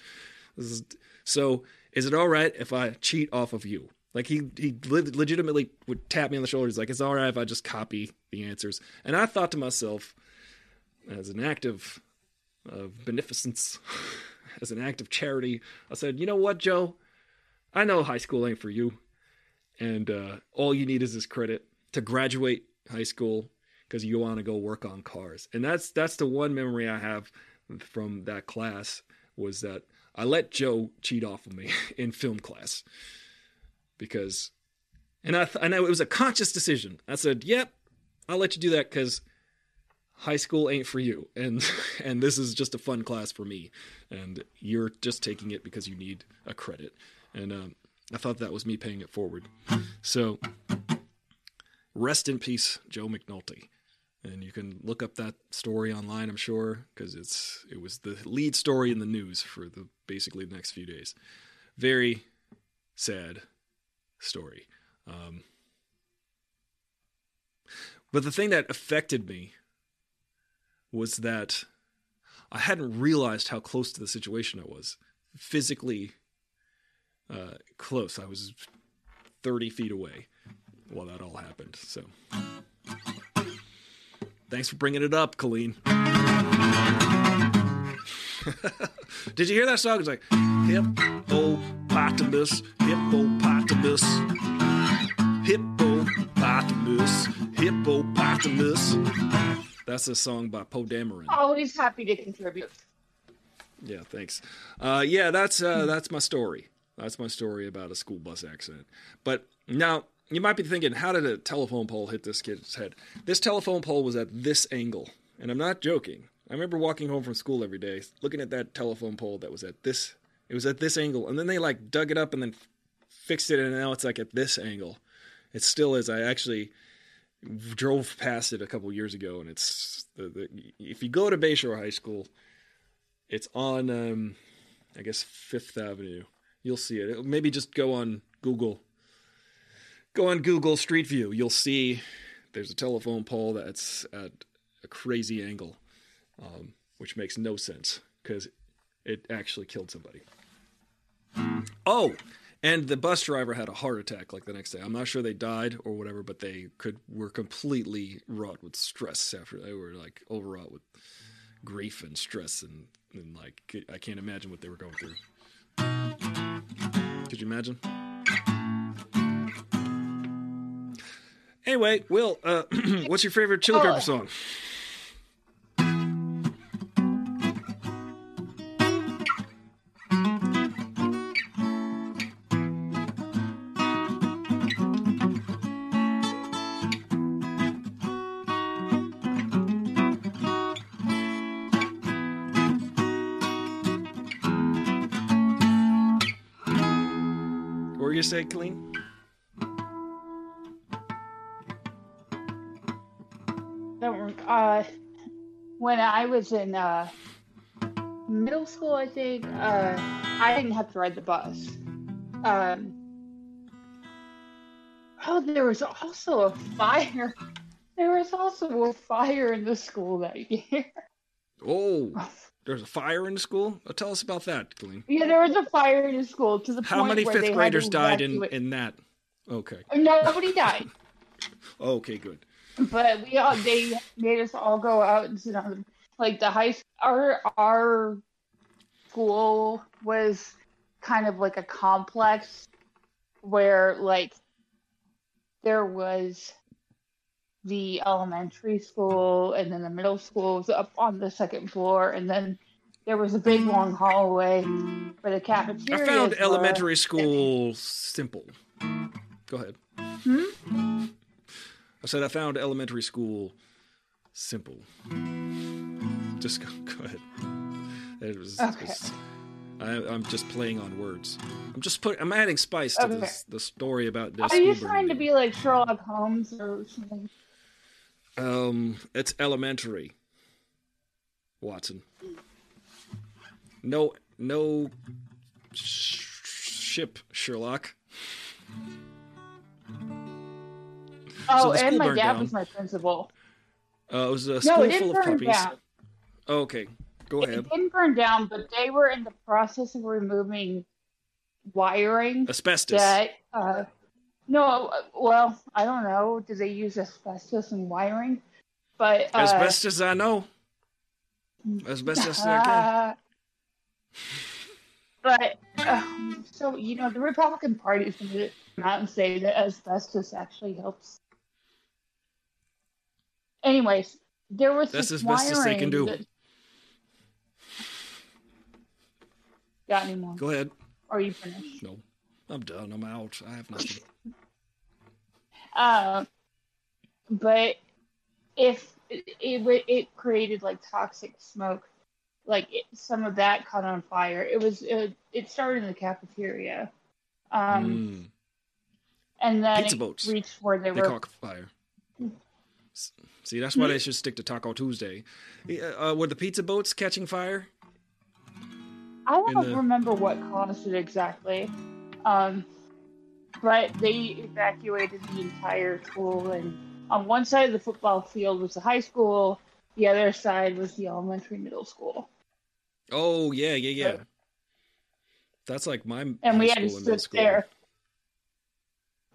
Is, so, is it all right if I cheat off of you? Like he he legitimately would tap me on the shoulder. He's like, "It's all right if I just copy the answers." And I thought to myself, as an act of of beneficence, as an act of charity, I said, "You know what, Joe? I know high school ain't for you and uh, all you need is this credit to graduate high school because you want to go work on cars and that's that's the one memory i have from that class was that i let joe cheat off of me in film class because and i th- i know it was a conscious decision i said yep i'll let you do that because high school ain't for you and and this is just a fun class for me and you're just taking it because you need a credit and um, I thought that was me paying it forward. So, rest in peace, Joe McNulty. And you can look up that story online, I'm sure, because it's it was the lead story in the news for the basically the next few days. Very sad story. Um, but the thing that affected me was that I hadn't realized how close to the situation I was physically uh, close. I was 30 feet away while that all happened. So, thanks for bringing it up, Colleen. Did you hear that song? It's like hippopotamus, hippopotamus, hippopotamus, hippopotamus. That's a song by Poe Dameron. Always happy to contribute. Yeah, thanks. Uh, yeah, that's uh, that's my story. That's my story about a school bus accident. But now you might be thinking, how did a telephone pole hit this kid's head? This telephone pole was at this angle, and I'm not joking. I remember walking home from school every day, looking at that telephone pole that was at this. It was at this angle, and then they like dug it up and then fixed it, and now it's like at this angle. It still is. I actually drove past it a couple years ago, and it's the, the if you go to Bayshore High School, it's on um, I guess Fifth Avenue. You'll see it. Maybe just go on Google. Go on Google Street View. You'll see there's a telephone pole that's at a crazy angle, um, which makes no sense because it actually killed somebody. Oh, and the bus driver had a heart attack like the next day. I'm not sure they died or whatever, but they could were completely wrought with stress after they were like overwrought with grief and stress and, and like I can't imagine what they were going through. Could you imagine? Anyway, Will, uh, what's your favorite Chili Pepper Oh. song? Were you say, Colleen? When I was in uh, middle school, I think uh, I didn't have to ride the bus. Um, oh, there was also a fire. There was also a fire in the school that year. Oh, there's a fire in the school. Uh, tell us about that, Colleen. Yeah, there was a fire in the school to the How point many where fifth graders died in, in that? Okay. Nobody died, Okay, good. But we all they made us all go out and sit on like the high our our school was kind of like a complex where like there was the elementary school and then the middle school was up on the second floor and then there was a big long hallway for the cafeteria I found elementary school simple. Go ahead. Hmm? I said I found elementary school simple. Just go, go ahead. It was, it was- I, I'm just playing on words. I'm just put. I'm adding spice to Okay. this, the story about this. Are you trying to be like Sherlock Holmes or something? Um, it's elementary. Watson. No, no sh- ship, Sherlock. Oh, the and my dad down. was my principal. Uh, it was a No, school it full of puppies. down. Okay, go ahead. It didn't burn down, but they were in the process of removing wiring Asbestos. that. Uh, no, well, I don't know. Did they use asbestos in wiring? But uh, As best as I know. As best as I can. but uh, so you know, the Republican Party is going to come out and say that asbestos actually helps. Anyways, there was That's this as best as they can do. that- Got any more? Go ahead. Are you finished? No, I'm done. I'm out. I have nothing. Uh, but if it, it it created like toxic smoke, like it, some of that caught on fire. It was it, it started in the cafeteria, um, Mm, and then Pizza it boats. reached where they, they were. caught fire. See, that's why they should stick to Taco Tuesday. Uh, were the pizza boats catching fire? I don't the- remember what caused it exactly, um, but they evacuated the entire school, and on one side of the football field was the high school, the other side was the elementary middle school. Oh yeah, yeah, yeah. Right. That's like my and we had to school and middle sit there.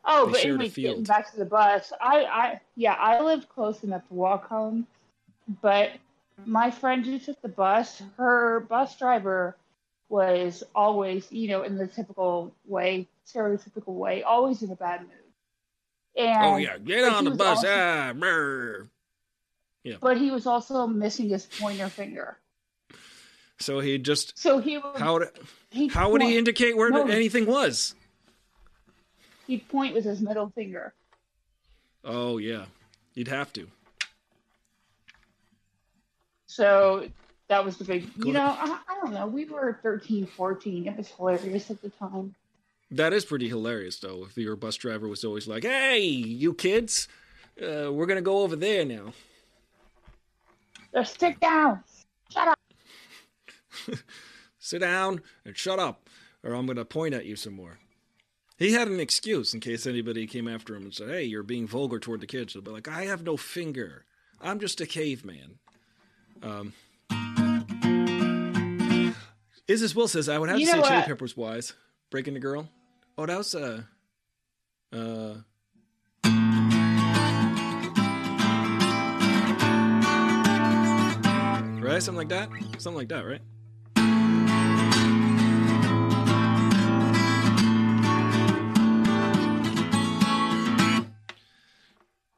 Oh, They but anyway, getting back to the bus, I, I, yeah, I lived close enough to walk home, but my friend who took the bus, her bus driver was always, you know, in the typical way, stereotypical way, always in a bad mood. And Oh yeah, get on the bus. also- Ah, brr. but he was also missing his pointer finger. So he just So he would how how would he indicate where No. anything was? He'd point with his middle finger. Oh yeah, you'd have to. So that was the big, you know, I, I don't know. We were 13, 14. It was hilarious at the time. That is pretty hilarious, though. If your bus driver was always like, "Hey, you kids, uh, we're gonna go over there now." Just sit down. Shut up. Sit down and shut up, or I'm gonna point at you some more. He had an excuse in case anybody came after him and said, "Hey, you're being vulgar toward the kids." He'll be like, "I have no finger. I'm just a caveman." Um. Isis Will says, "I would have You to say know Chili what? Peppers wise, breaking the girl." Oh, that was uh, uh. Right, something like that. Something like that, right?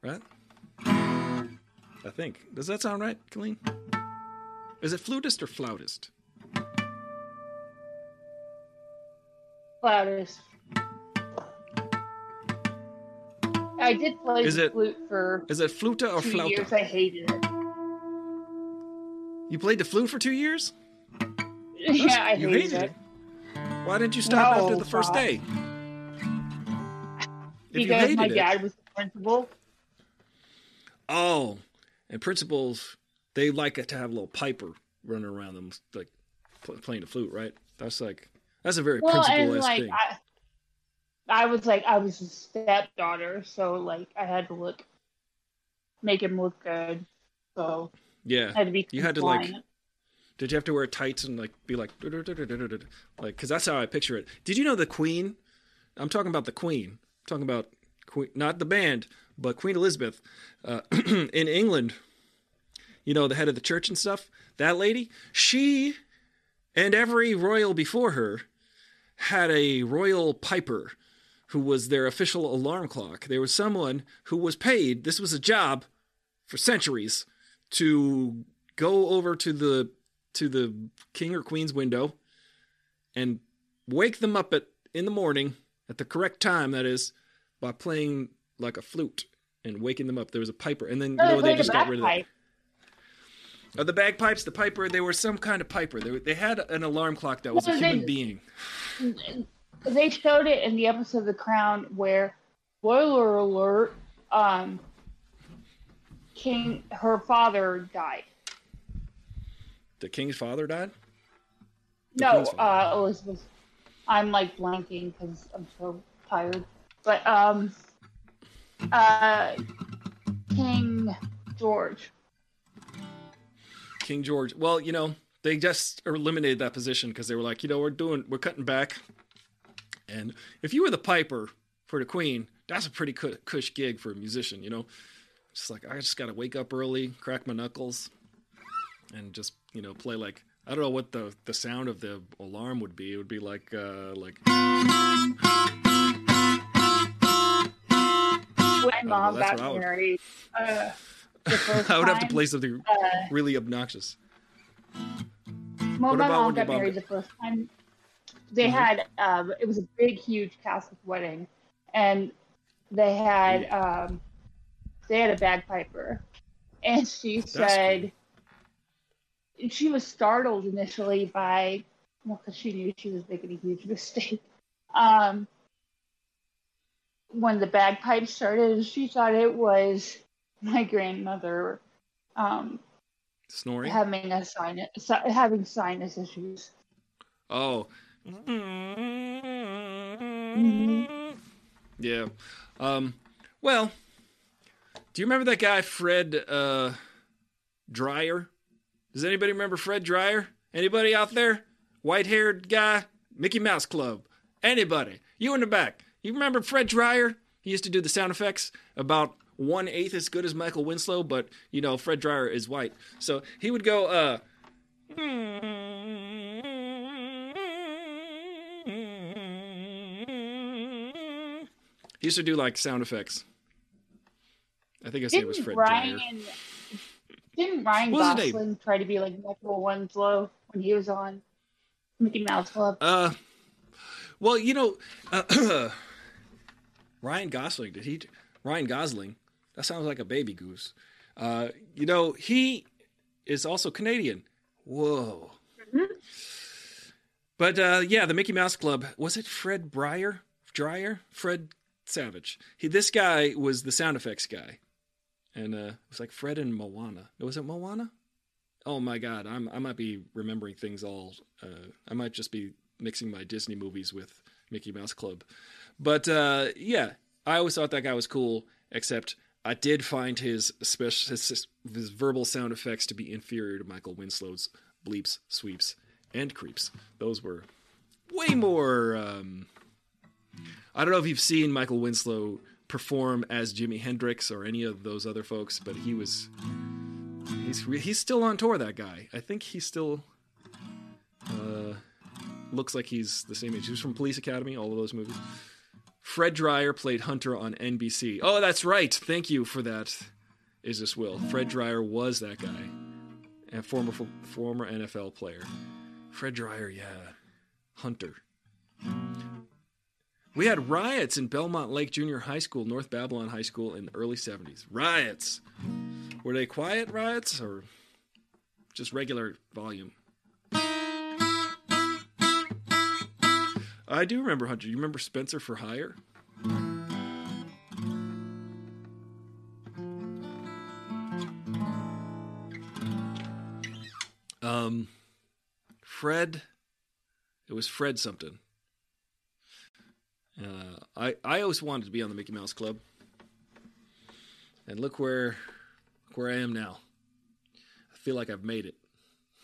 Right? I think. Does that sound right, Colleen? Is it flutist or flautist? Flautist. I did play Is the it- flute for Is it fluta or two flauta? years. I hated it. You played the flute for two years? yeah, I you hated, hated it. Why didn't you stop No, after the first God. day? If Because my it- dad was the principal. Oh, and principals, they like it to have a little piper running around them, like pl- playing the flute, right? That's like that's a very Well, principal like thing. I, I was like I was his stepdaughter, so like I had to look, make him look good. So yeah, had to be. You had to, like, did you have to wear tights and like be like like because that's how I picture it. Did you know the Queen? I'm talking about the Queen. I'm talking about Queen, not the band, but Queen Elizabeth uh, in England. you know, the head of the church and stuff, that lady, she and every royal before her had a royal piper who was their official alarm clock. There was someone who was paid, this was a job for centuries, to go over to the to the king or queen's window and wake them up at in the morning at the correct time that is by playing like a flute and waking them up there was a piper and then you Oh, know they a just got rid of that. Uh, the bagpipes the piper they were some kind of piper they, they had an alarm clock that was a No, they- human being They showed it in the episode of The Crown where, spoiler alert, um, King, her father died. the king's father died The No, father. uh, Elizabeth. I'm like blanking because I'm so tired. But um, uh, King George. King George. Well, you know, they just eliminated that position because they were like, you know, we're doing, we're cutting back. And if you were the piper for the queen, that's a pretty cush gig for a musician, you know. Just like I just got to wake up early, crack my knuckles, and just you know play like I don't know what the the sound of the alarm would be. It would be like uh like When my mom that's got what I would- married, uh, I would have to play something uh, really obnoxious. when What my about mom got married got- the first time, they Mhm. had um, it was a big, huge Catholic wedding, and they had um, they had a bagpiper, and she said she was startled initially by well, because she knew she was making a huge mistake. Um, when the bagpipes started, she thought it was my grandmother um, Snoring. having a sinus, having sinus issues. Oh. Yeah. Um, well, do you remember that guy, Fred uh, Dryer? Does anybody remember Fred Dryer? Anybody out there? White haired guy? Mickey Mouse Club. Anybody? You in the back. You remember Fred Dryer? He used to do the sound effects about one eighth as good as Michael Winslow, but you know, Fred Dryer is white. So he would go, uh, He used to do like sound effects. I think his name was Fred Ryan Dryer. didn't Ryan What was his name? Gosling try to be like Michael Winslow when he was on Mickey Mouse Club? Uh, well, you know, uh, Ryan Gosling. Did he? Ryan Gosling. That sounds like a baby goose. Uh, you know, he is also Canadian. Whoa. Mhm. But uh, yeah, the Mickey Mouse Club. Was it Fred Breyer? Dryer? Fred Savage. He. This guy was the sound effects guy, and uh, it was like Fred and Moana. Was it Moana? Oh my God, I'm I might be remembering things all. Uh, I might just be mixing my Disney movies with Mickey Mouse Club, but uh, yeah, I always thought that guy was cool. Except I did find his special his, his verbal sound effects to be inferior to Michael Winslow's bleeps, sweeps, and creeps. Those were way more. Um, I don't know if you've seen Michael Winslow perform as Jimi Hendrix or any of those other folks, but he was He's he's still on tour. That guy. I think he still uh, looks like he's the same age. He was from Police Academy. All of those movies. Fred Dryer played Hunter on NBC. Oh, that's right. Thank you for that. Is this Will? Fred Dryer was that guy, a former former NFL player. Fred Dryer, yeah, Hunter. We had riots in Belmont Lake Junior High School, North Babylon High School in the early 70s. Riots. Were they quiet riots or just regular volume? I do remember Hunter. You remember Spencer for Hire? Um, Fred. It was Fred something. Uh, I I always wanted to be on the Mickey Mouse Club, and look where look where I am now. I feel like I've made it.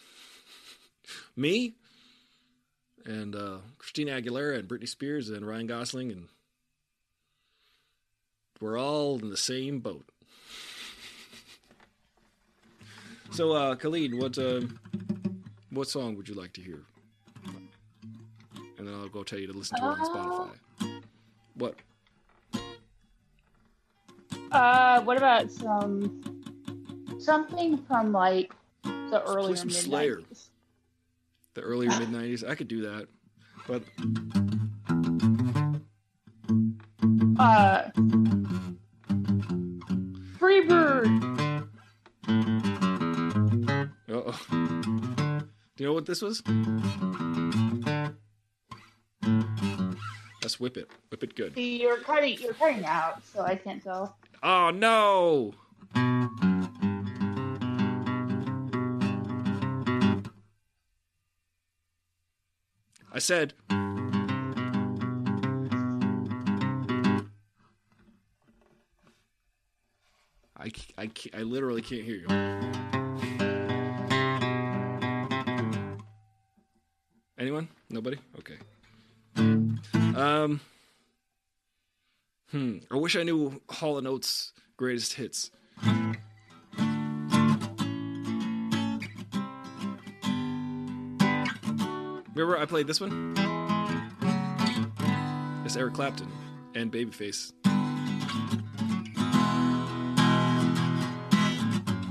Me and uh, Christina Aguilera and Britney Spears and Ryan Gosling and we're all in the same boat. So, uh, Khalid, what um, what song would you like to hear? And then I'll go tell you to listen to it on Spotify. What? Uh, what about some something from like the earlier some Slayer. nineties? The earlier mid '90s? I could do that, but Uh, Freebird. oh, do you know what this was? Let's whip it. Whip it good. You're cutting. You're cutting out, so I can't tell. Oh no! I said. I, I, I literally can't hear you. Anyone? Nobody? Okay. Um. Hmm. I wish I knew Hall Oates' greatest hits. Remember I played this one? It's Eric Clapton and Babyface.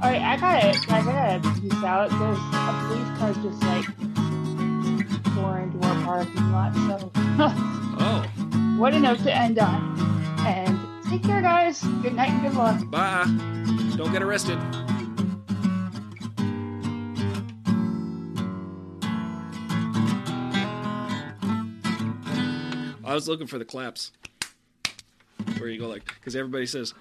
All right, I gotta. I gotta peace out. There's a police car just like tore into our parking lot. So, Oh, what a note to end on. And take care, guys. Good night and good luck. bye. Don't get arrested. I was looking for the claps. Where you go like, because everybody says.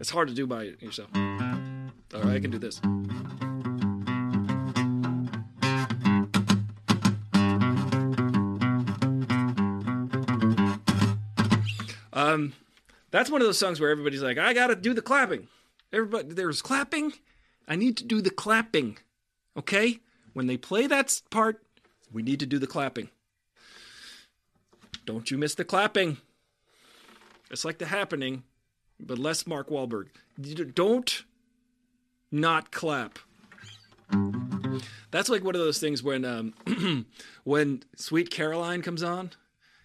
It's hard to do by yourself. All right, I can do this. Um, that's one of those songs where everybody's like, I gotta do the clapping. Everybody, there's clapping. I need to do the clapping. Okay? When they play that part, we need to do the clapping. Don't you miss the clapping. It's like the happening, but less Mark Wahlberg. Don't not clap. That's like one of those things when um, when Sweet Caroline comes on.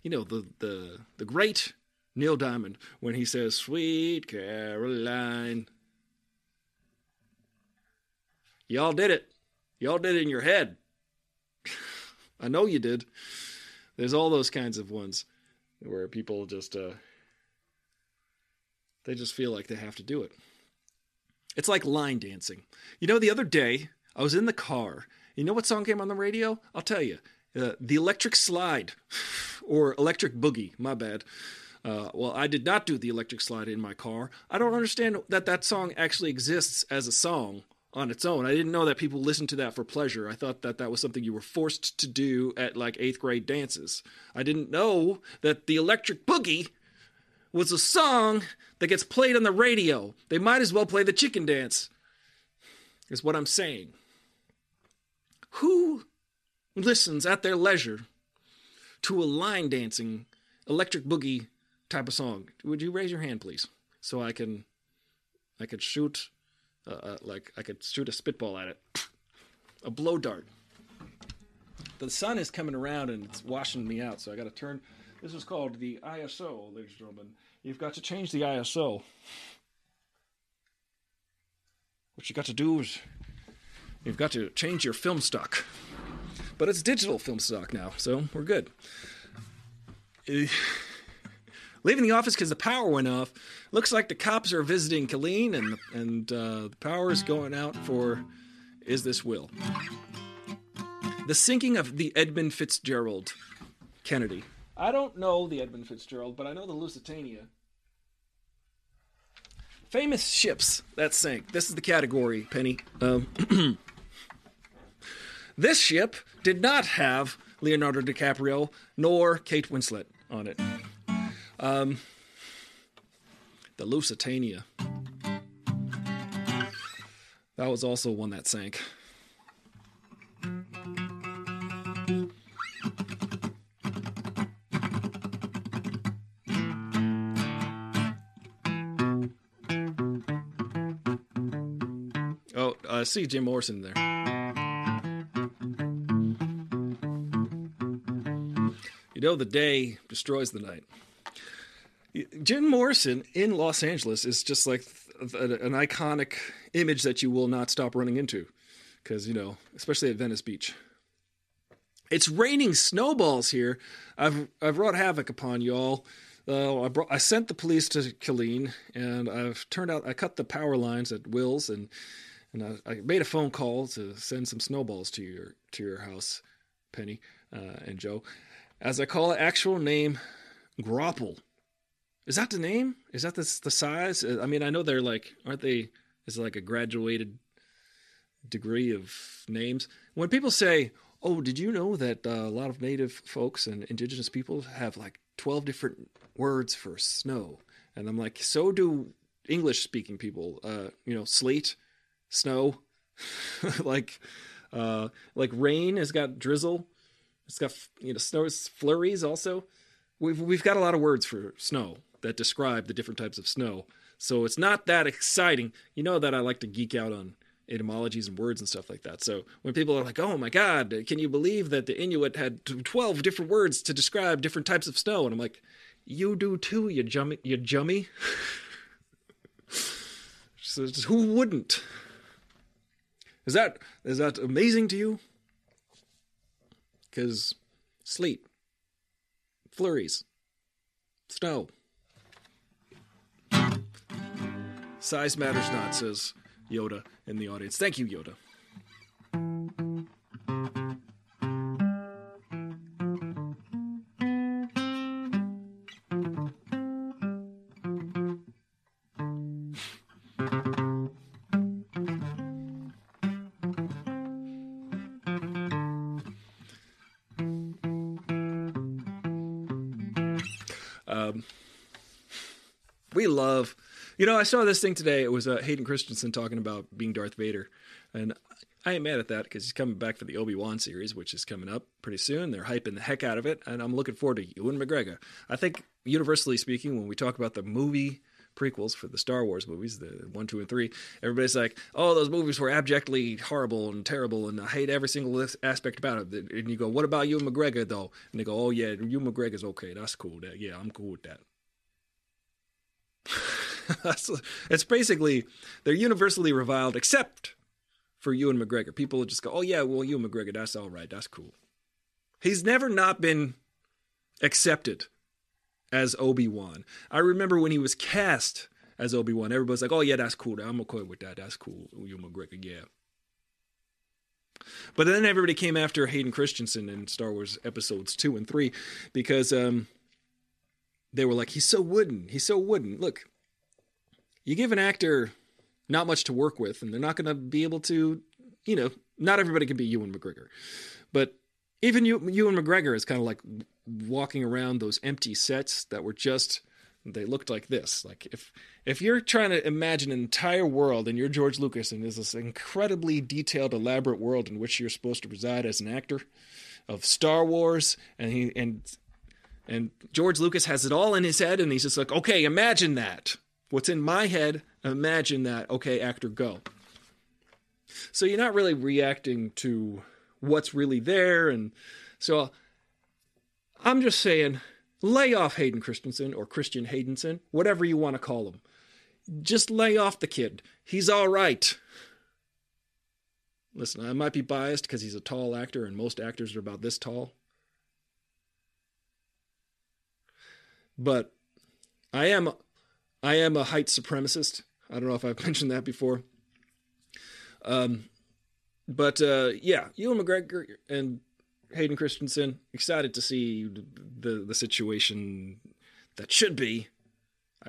You know the the the great Neil Diamond when he says "Sweet Caroline." Y'all did it. Y'all did it in your head. I know you did. There's all those kinds of ones where people just uh they just feel like they have to do it. It's like line dancing. You know, the other day I was in the car. You know what song came on the radio? I'll tell you. Uh, the Electric Slide, or Electric Boogie. My bad. Uh, well, I did not do the Electric Slide in my car. I don't understand that that song actually exists as a song on its own. I didn't know that people listened to that for pleasure. I thought that that was something you were forced to do at like eighth grade dances. I didn't know that the Electric Boogie was a song that gets played on the radio. They might as well play the chicken dance, is what I'm saying. Who listens at their leisure to a line dancing electric boogie type of song? Would you raise your hand, please, so I can I could shoot uh, uh, like I could shoot a spitball at it, a blow dart. The sun is coming around and it's washing me out, so I got to turn. This is called the ISO, ladies and gentlemen. You've got to change the ISO. What you got to do is you've got to change your film stock. But it's digital film stock now, so we're good. Leaving the office because the power went off. Looks like the cops are visiting Colleen, and and uh, the power is going out for "Is This Will?" The sinking of the Edmund Fitzgerald Kennedy. I don't know the Edmund Fitzgerald, but I know the Lusitania. Famous ships that sank. This is the category, Penny. Um, this ship did not have Leonardo DiCaprio nor Kate Winslet on it. Um, the Lusitania. That was also one that sank. Oh, I see Jim Morrison there. You know, the day destroys the night. Jim Morrison in Los Angeles is just like an iconic image that you will not stop running into. Because, you know, especially at Venice Beach. It's raining snowballs here. I've, I've wrought havoc upon y'all. Uh, I, brought, I sent the police to Colleen, and I've turned out I cut the power lines at Will's, and and I, I made a phone call to send some snowballs to your to your house, Penny uh, and Joe. As I call it, actual name, graupel. Is that the name? Is that the the size? I mean, I know they're like, aren't they? Is it like a graduated degree of names? When people say, "Oh, did you know that uh, a lot of Native folks and Indigenous people have like twelve different words for snow?" And I'm like, so do English speaking people. Uh, you know, slate, snow, like, uh, like rain has got drizzle. It's got you know snows flurries also. We've we've got a lot of words for snow that describe the different types of snow. So it's not that exciting. You know that I like to geek out on etymologies and words and stuff like that. So when people are like, "Oh my God, can you believe that the Inuit had twelve different words to describe different types of snow?" and I'm like, "You do too, you jummy, you jummy." so who wouldn't? Is that is that amazing to you? Because sleet, flurries, snow. Size matters not, says Yoda in the audience. Thank you, Yoda. I saw this thing today. It was uh, Hayden Christensen talking about being Darth Vader, and I ain't mad at that because he's coming back for the Obi Wan series, which is coming up pretty soon. They're hyping the heck out of it, and I'm looking forward to Ewan McGregor. I think, universally speaking, when we talk about the movie prequels for the Star Wars movies, the one, two, and three, everybody's like, "Oh, those movies were abjectly horrible and terrible, and I hate every single aspect about it." And you go, "What about Ewan McGregor, though?" And they go, "Oh yeah, Ewan McGregor's okay. That's cool. That yeah, I'm cool with that." it's basically they're universally reviled except for Ewan McGregor. People just go, "Oh yeah, well Ewan McGregor, that's all right, that's cool." He's never not been accepted as Obi Wan. I remember when he was cast as Obi Wan, everybody's like, "Oh yeah, that's cool. I'm okay with that. That's cool." Ewan McGregor, yeah. But then everybody came after Hayden Christensen in Star Wars episodes two and three because um, they were like, "He's so wooden. He's so wooden." Look, you give an actor not much to work with, and they're not going to be able to, you know, not everybody can be Ewan McGregor, but even you, Ewan McGregor is kind of like walking around those empty sets that were just they looked like this. Like if if you're trying to imagine an entire world and you're George Lucas and there's this incredibly detailed, elaborate world in which you're supposed to reside as an actor of Star Wars, and he and and George Lucas has it all in his head, and he's just like, okay, imagine that what's in my head, imagine that, okay, actor, go. So you're not really reacting to what's really there. And so I'm just saying, lay off Hayden Christensen or Christian Haydenson, whatever you want to call him. Just lay off the kid. He's all right. Listen, I might be biased because he's a tall actor, and most actors are about this tall. But I am I am a height supremacist. I don't know if I've mentioned that before. Um, but uh, yeah, Ewan McGregor and Hayden Christensen excited to see the the situation that should be.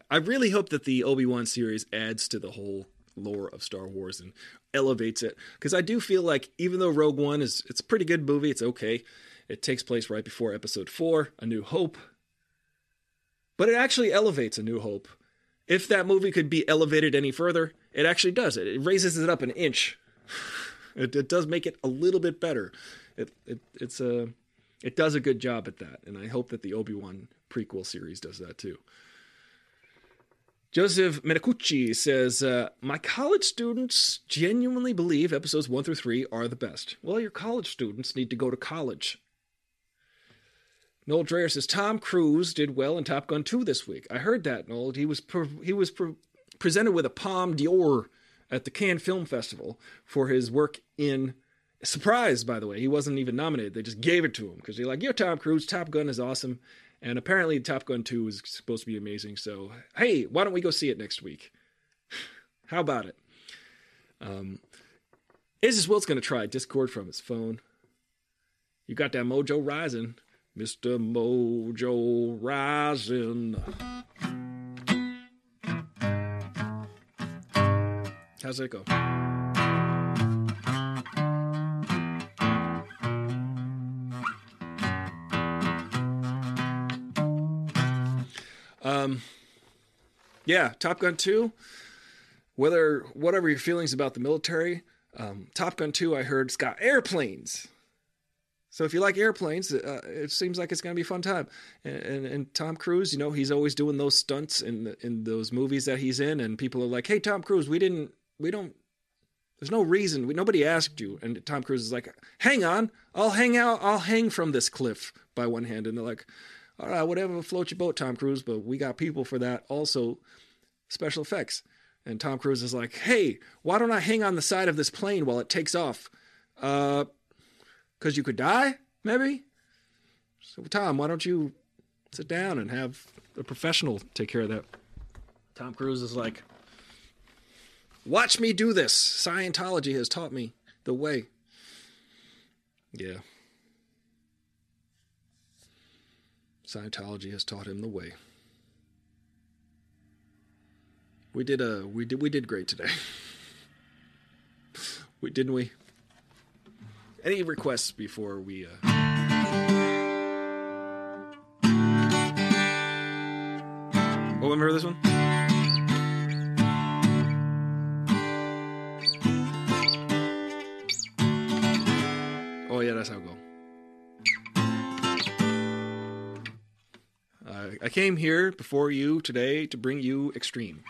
I really hope that the Obi Wan series adds to the whole lore of Star Wars and elevates it because I do feel like even though Rogue One is it's a pretty good movie, it's okay. It takes place right before Episode Four, A New Hope, but it actually elevates A New Hope if that movie could be elevated any further, it actually does it. It raises it up an inch. It, it does make it a little bit better. It, it it's a it does a good job at that, and I hope that the Obi Wan prequel series does that too. Joseph Menacucci says, uh, My college students genuinely believe episodes one through three are the best. Well, your college students need to go to college. Noel Dryer says, Tom Cruise did well in Top Gun 2 this week. I heard that, Noel. He was, pre- he was pre- presented with a Palme d'Or at the Cannes Film Festival for his work in. Surprise. by the way, he wasn't even nominated. They just gave it to him because they're like, "You're Tom Cruise. Top Gun is awesome." And apparently, Top Gun 2 is supposed to be amazing. So, hey, why don't we go see it next week? How about it? Um, Isis Wilt's going to try Discord from his phone. You got that mojo rising, Mr. Mojo Rising. How's it go? Um, yeah, Top Gun 2. Whether whatever your feelings about the military, um, Top Gun 2, I heard, it's got airplanes. So if you like airplanes, uh, it seems like it's going to be a fun time. And, and, and Tom Cruise, you know, he's always doing those stunts in the, in those movies that he's in, and people are like, "Hey, Tom Cruise, we didn't, we don't." There's no reason. We, nobody asked you. And Tom Cruise is like, "Hang on, I'll hang out. I'll hang from this cliff by one hand." And they're like, "All right, whatever, float your boat, Tom Cruise." But we got people for that. Also, special effects. And Tom Cruise is like, "Hey, why don't I hang on the side of this plane while it takes off?" Uh, because you could die, maybe. So, Tom, why don't you sit down and have a professional take care of that? Tom Cruise is like, watch me do this. Scientology has taught me the way. Yeah. Scientology has taught him the way. We did a we did we did great today. we didn't we? Any requests before we? Uh... Oh, remember this one? Oh yeah, that's how it go. Uh, I came here before you today to bring you extreme.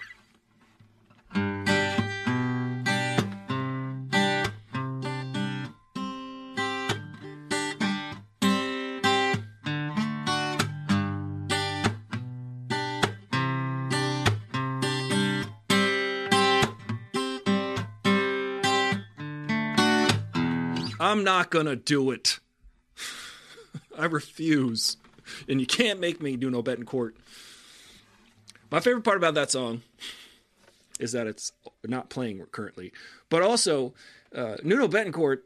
Not gonna do it. I refuse. And you can't make me do no bet in court. My favorite part about that song is that it's not playing currently. But also, uh, Nuno Bettencourt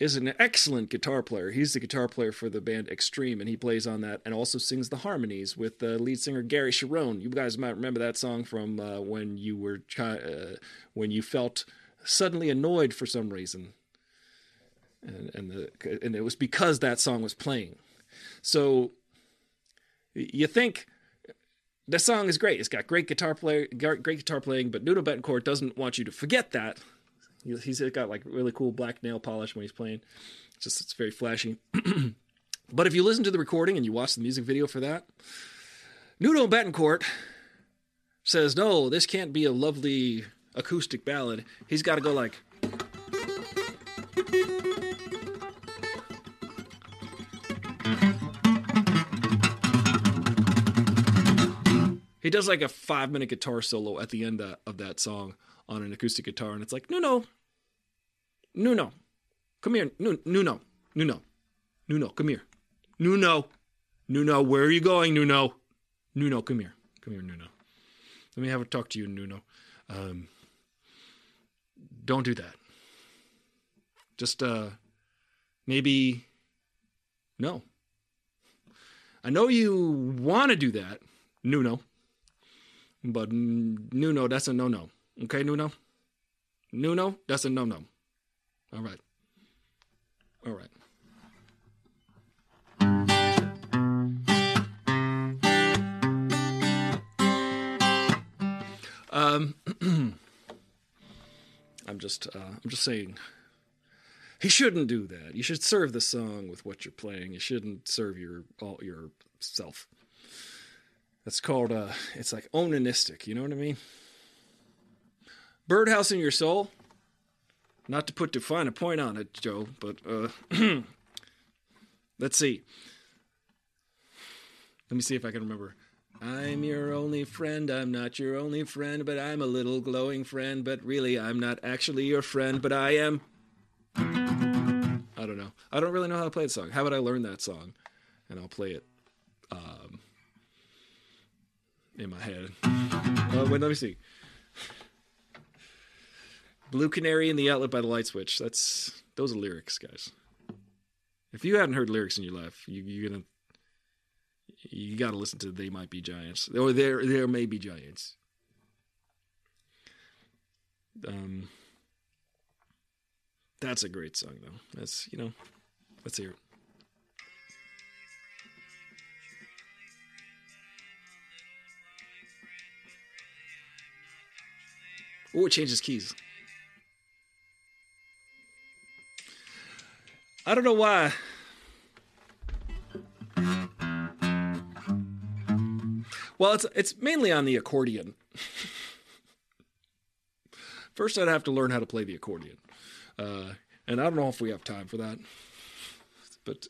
is an excellent guitar player. He's the guitar player for the band Extreme, and he plays on that and also sings the harmonies with the lead singer Gary Cherone. You guys might remember that song from uh, when you were uh, when you felt suddenly annoyed for some reason, and and, the, and it was because that song was playing. So you think the song is great. It's got great guitar play, great guitar playing, but Nuno Bettencourt doesn't want you to forget that. He's got like really cool black nail polish when he's playing. It's just it's very flashy. but if you listen to the recording and you watch the music video for that, Nuno Bettencourt says, "No, this can't be a lovely acoustic ballad. He's got to go like." He does like a five minute guitar solo at the end of that song on an acoustic guitar, and it's like, Nuno, Nuno, come here, Nuno, Nuno, Nuno, Nuno, come here, Nuno, Nuno, where are you going, Nuno? Nuno, come here, come here, Nuno. Let me have a talk to you, Nuno. Um, don't do that. Just uh, maybe no. I know you want to do that, Nuno. But Nuno, that's a no no. Okay, Nuno? Nuno, that's a no no. All right. All right. Um, I'm just, uh, I'm just saying. He shouldn't do that. You should serve the song with what you're playing. You shouldn't serve your all yourself. That's called uh it's like onanistic, you know what I mean? Birdhouse in your soul. Not to put too fine a point on it, Joe, but uh let's see. Let me see if I can remember. I'm your only friend, I'm not your only friend, but I'm a little glowing friend, but really I'm not actually your friend, but I am I don't really know how to play the song. How about I learn that song and I'll play it um, in my head. Uh, wait, let me see. Blue Canary in the Outlet by the Light Switch. That's those are lyrics, guys. If you haven't heard lyrics in your life, you, you're gonna you got to listen to "They Might Be Giants" or "There There May Be Giants." Um, that's a great song, though. That's you know, let's hear it. Oh, it changes keys. I don't know why. Well, it's it's mainly on the accordion. First, I'd have to learn how to play the accordion, uh, and I don't know if we have time for that. But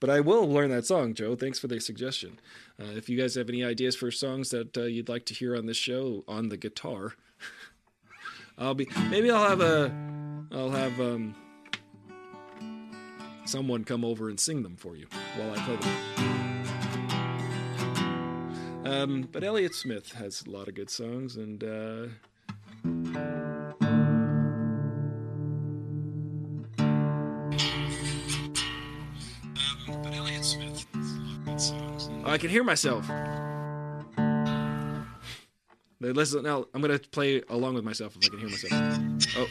but I will learn that song, Joe. Thanks for the suggestion. Uh, if you guys have any ideas for songs that uh, you'd like to hear on this show on the guitar, I'll be maybe I'll have a I'll have um, someone come over and sing them for you while I play them. Um, but Elliott Smith has a lot of good songs, and uh, I can hear myself. Listen, now I'm gonna play along with myself if I can hear myself. Oh.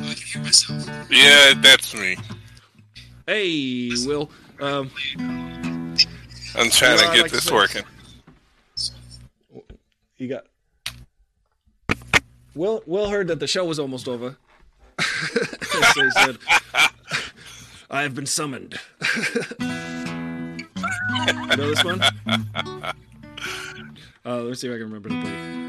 I can hear myself. Yeah, that's me. Hey, Will. Um, I'm trying to get like this to- working. you got. Will Will heard that the show was almost over. so he said, "I have been summoned." you know this one? Uh, let me see if I can remember to play. it.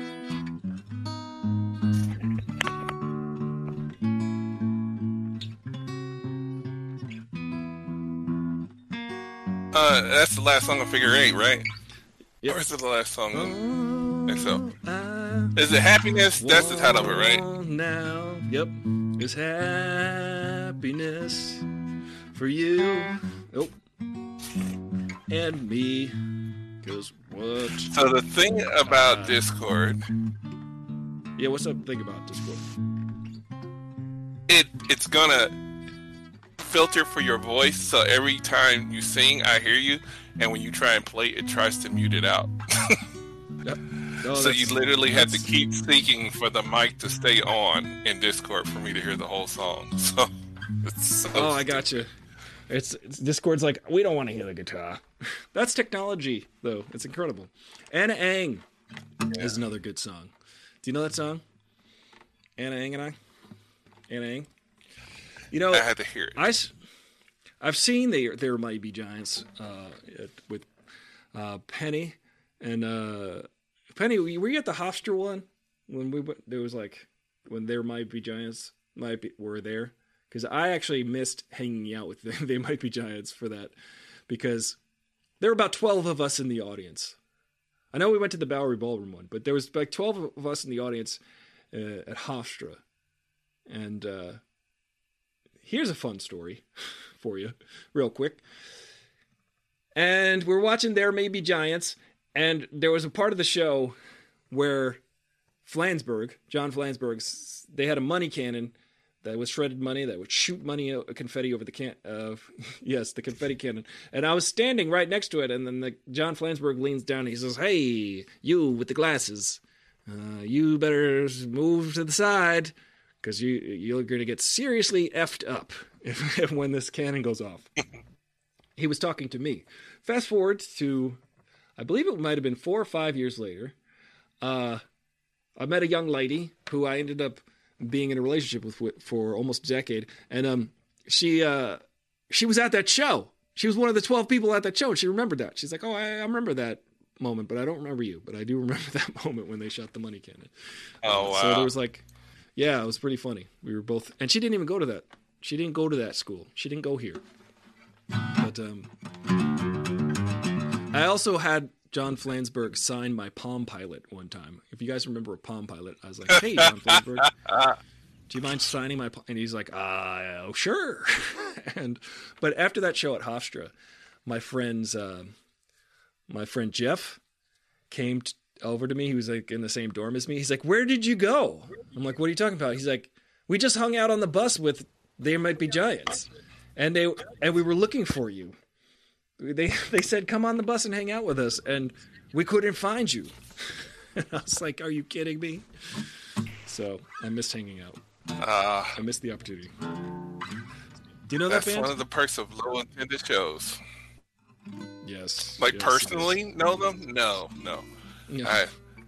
Uh, that's the last song of Figure Eight, right? Yep. Or is it the last song? Of... think so. Is it Happiness? That's the title of it, right? Now, yep, is happiness for you. Oh, and me. Cause what? So the thing about Discord, Yeah, what's up? Think about Discord. it it's gonna filter for your voice. So every time you sing, I hear you, and when you try and play, it tries to mute it out. Yep. No, so you literally have to keep seeking for the mic to stay on in Discord for me to hear the whole song. So it's so Oh, I got you. It's, it's Discord's like we don't want to hear the guitar. That's technology, though. It's incredible. Ana Ng is another good song. Do you know that song? Ana Ng and I. Ana Ng. You know, I had to hear it. I, have seen there there might be giants uh, with uh, Penny and uh, Penny. Were you at the Hofstra one when we went? There was like when there might be giants might be were there because I actually missed hanging out with them. they might be giants for that because there were about twelve of us in the audience. I know we went to the Bowery Ballroom one, but there was like twelve of us in the audience uh, at Hofstra, and. Uh, here's a fun story for you, real quick. And we're watching There May Be Giants, and there was a part of the show where Flansburgh, John Flansburgh's, they had a money cannon that was shredded money that would shoot money, uh, confetti over the can. Uh, yes, the confetti cannon. And I was standing right next to it, and then the, John Flansburgh leans down and he says, "Hey, you with the glasses, uh, you better move to the side." because you you're going to get seriously effed up if, if when this cannon goes off. he was talking to me. Fast forward to, I believe it might have been four or five years later. Uh, I met a young lady who I ended up being in a relationship with, with for almost a decade, and um, she uh, she was at that show. she was one of the 12 people at that show. And she remembered that. She's like, oh, I, I remember that moment, but I don't remember you. But I do remember that moment when they shot the money cannon. Oh Uh, wow. So there was like, yeah, it was pretty funny. We were both, and she didn't even go to that. She didn't go to that school. She didn't go here. But um, I also had John Flansburgh signed my Palm Pilot one time. If you guys remember a Palm Pilot, I was like, hey, John Flansburgh, do you mind signing my? And he's like, ah, oh, sure. and but after that show at Hofstra, my friends, uh, my friend Jeff, came t- over to me. He was like in the same dorm as me. He's like, "Where did you go?" I'm like, "What are you talking about?" He's like, "We just hung out on the bus with There Might Be Giants, and they and we were looking for you. They they said come on the bus and hang out with us, and we couldn't find you." And I was like, "Are you kidding me?" So I missed hanging out. Uh, I missed the opportunity. Do you know that that's band? one of the perks of low intended shows. yes. Like yes, personally, know them? No, no. yes.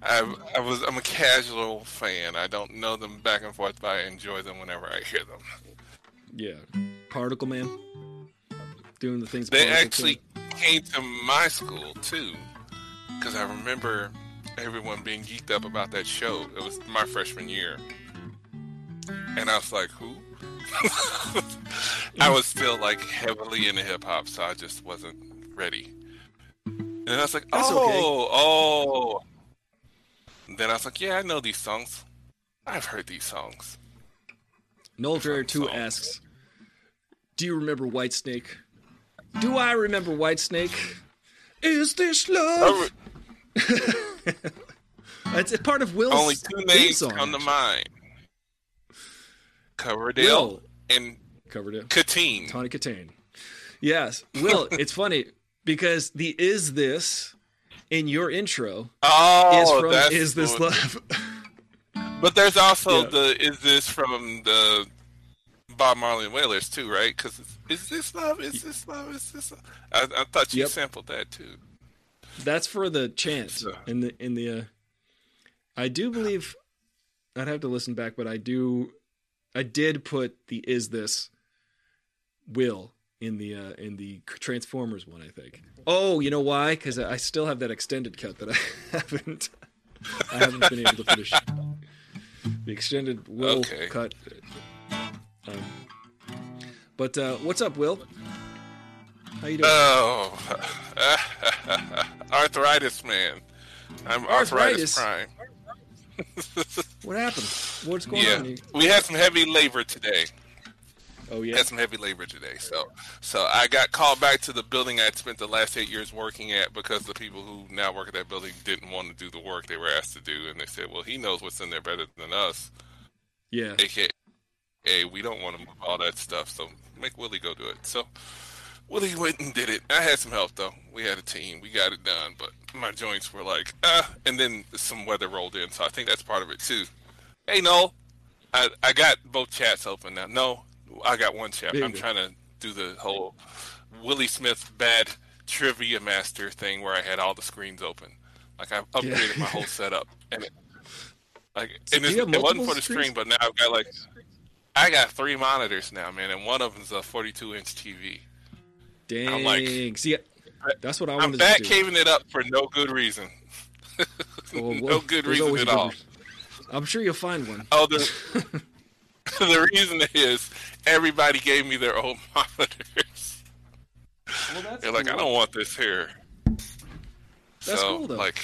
I, I, I was, I'm a casual fan. I don't know them back and forth, but I enjoy them whenever I hear them. yeah. Particle Man. Doing the things. They actually came to my school too, because I remember everyone being geeked up about that show. It was my freshman year, and I was like, "Who?" I was still like heavily into hip hop, so I just wasn't ready. And then I was like, "Oh, okay. oh." Then I was like, "Yeah, I know these songs. I've heard these songs." Noel Dryer 2 asks, Do you remember Whitesnake? Do I remember Whitesnake? Is this love? re- It's a part of Will's only two names song, come to mind: Coverdale Will and covered it. Kitaen. Tawny Kitaen. Yes. Will, it's funny because the is this in your intro Oh, is from Is This Love? But there's also Yeah. the is this from the Bob Marley and Wailers too, right? Because is this love? Is this love? Is this? Love? I, I thought you Yep. sampled that too. That's for the chant So- in the in the. Uh, I do believe I'd have to listen back, but I do. I did put the "is this" will in the uh, in the Transformers one. I think. Oh, you know why? Because I still have that extended cut that I haven't. I haven't been able to finish. The extended will Okay. cut. But uh, what's up, Will? How you doing? Oh, arthritis, man. I'm arthritis, Arthritis? prime. what happened? What's going Yeah, on? You- we had some heavy labor today. Oh yeah. had some heavy labor today. So, so I got called back to the building I'd spent the last eight years working at because the people who now work at that building didn't want to do the work they were asked to do, and they said, "Well, he knows what's in there better than us." Yeah. AKA, we don't want to move all that stuff, so make Willie go do it. So Willie went and did it. I had some help though. We had a team. We got it done, but my joints were like, ah. And then some weather rolled in, so I think that's part of it too. Hey, Noel, I I got both chats open now. No, I got one chat. I'm trying to do the whole Willie Smith bad trivia master thing where I had all the screens open. Like I've upgraded my whole setup, and it, like So and do it's, you have it wasn't for the screens? stream, but now I've got like I got three monitors now, man, and one of them's a 42 inch TV. Dang. I'm like- See, that's what I I'm wanted back to do. caving it up for no good reason. Well, no well, good reason at all. I'm sure you'll find one. Oh, the the reason is everybody gave me their old monitors. Well, that's They're like, I don't want this here. That's so, cool, though. Like,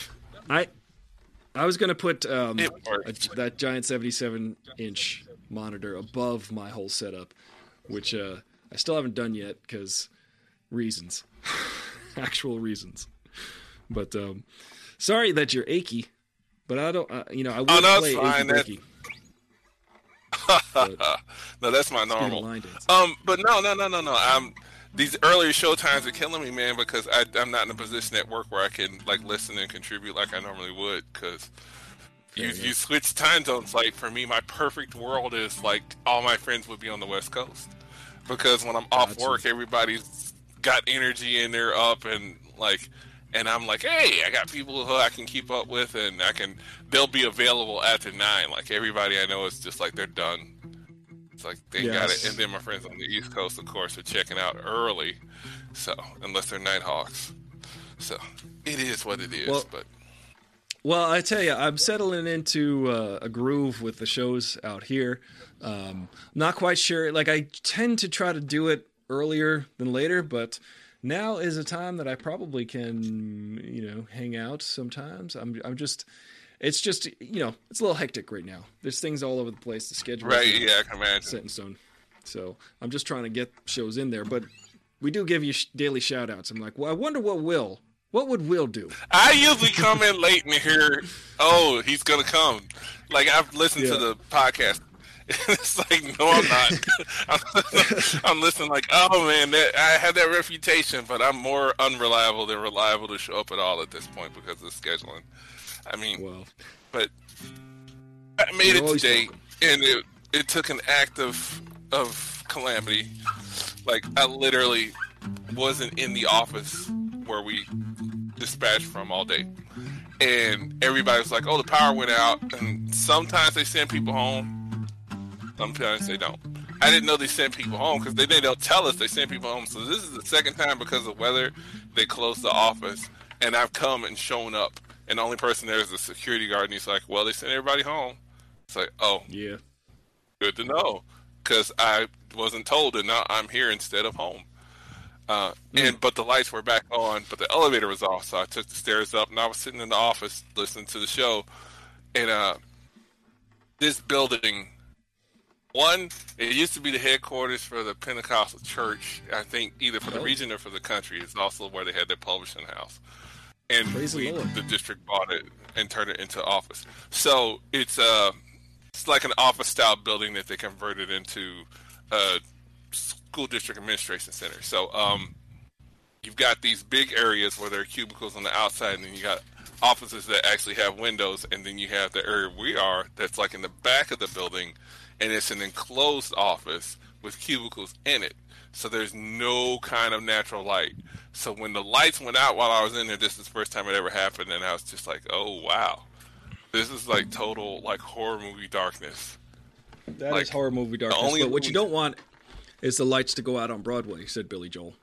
I I was gonna put um, a, that giant 77 inch monitor above my whole setup, which uh, I still haven't done yet because reasons, actual reasons. But um, sorry that you're achy, but I don't. Uh, you know, I would Oh, no, play fine. achy no, that's my normal. Um, but no, no, no, no, no. I'm these earlier show times are killing me, man, because I, I'm not in a position at work where I can like listen and contribute like I normally would. Because you you switch time zones. Like for me, my perfect world is like all my friends would be on the West Coast. Because when I'm off Gotcha. work, everybody's got energy and they're up and like. And I'm like, hey, I got people who I can keep up with, and I can. They'll be available after nine. Like everybody I know is just like they're done. It's like they got it, and then my friends on the East Coast, of course, are checking out early. So unless they're Nighthawks, so it is what it is. Well- but Well, I tell you, I'm settling into uh, a groove with the shows out here. Um, not quite sure. Like I tend to try to do it earlier than later, but now is a time that I probably can, you know, hang out. Sometimes I'm, I'm just, it's just, you know, it's a little hectic right now. There's things all over the place. The schedule, right, yeah, I can imagine. set in stone. So I'm just trying to get shows in there, but we do give you sh- daily shout outs. I'm like, well, I wonder what Will, what would Will do? I usually come in late and hear, "Oh, he's gonna come." Like I've listened to the podcast. It's like, no, I'm not. I'm, I'm listening. Like, oh man, that, I have that reputation, but I'm more unreliable than reliable to show up at all at this point because of scheduling. I mean, Well, but I made it today, and it it took an act of of calamity. Like I literally wasn't in the office where we dispatched from all day, and everybody was like, "Oh, the power went out." And sometimes they send people home, sometimes they don't. I didn't know they sent people home because they didn't tell us they sent people home. So this is the second time because of weather they closed the office, and I've come and shown up, and the only person there is the security guard, and he's like, "Well, they sent everybody home." It's like, "Oh, yeah. good to know," because I wasn't told, and now I'm here instead of home. Uh, and but the lights were back on, but the elevator was off, so I took the stairs up, and I was sitting in the office listening to the show, and uh, this building. One, it used to be the headquarters for the Pentecostal church. I think either for the region or for the country. It's also where they had their publishing house. And Praise we, the district bought it and turned it into office. So it's uh, it's like an office style building that they converted into a school district administration center. So um, you've got these big areas where there are cubicles on the outside, and then you got offices that actually have windows, and then you have the area we are that's like in the back of the building, and it's an enclosed office with cubicles in it. So there's no kind of natural light. So when the lights went out while I was in there, this is the first time it ever happened, and I was just like, oh wow, this is like total like horror movie darkness. That is Like, horror movie darkness. But what you don't want is the lights to go out on Broadway," said Billy Joel.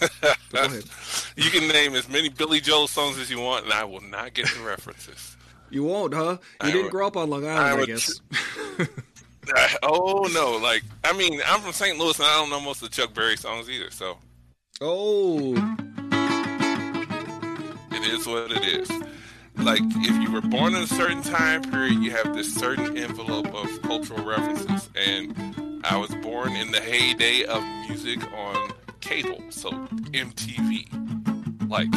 Go ahead. You can name as many Billy Joel songs as you want, and I will not get the references. You won't, huh? You I didn't would- grow up on Long Island, I, would- guess. Oh no! Like I mean, I'm from St. Louis, and I don't know most of the Chuck Berry songs either. So oh, it is what it is. Like if you were born in a certain time period, you have this certain envelope of cultural references, and I was born in the heyday of music on cable, so MTV. Like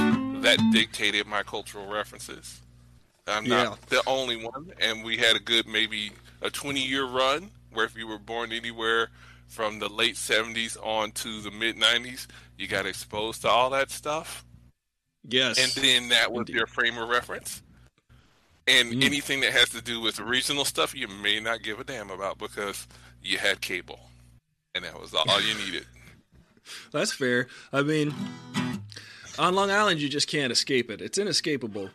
that dictated my cultural references. I'm Yeah. not the only one, and we had a good maybe a 20 year run where if you were born anywhere from the late 70s on to the mid 90s, you got exposed to all that stuff yes. and then that was Indeed. your frame of reference. And Mm. anything that has to do with regional stuff, you may not give a damn about because you had cable, and that was all you needed. That's fair. I mean, on Long Island, you just can't escape it. It's inescapable.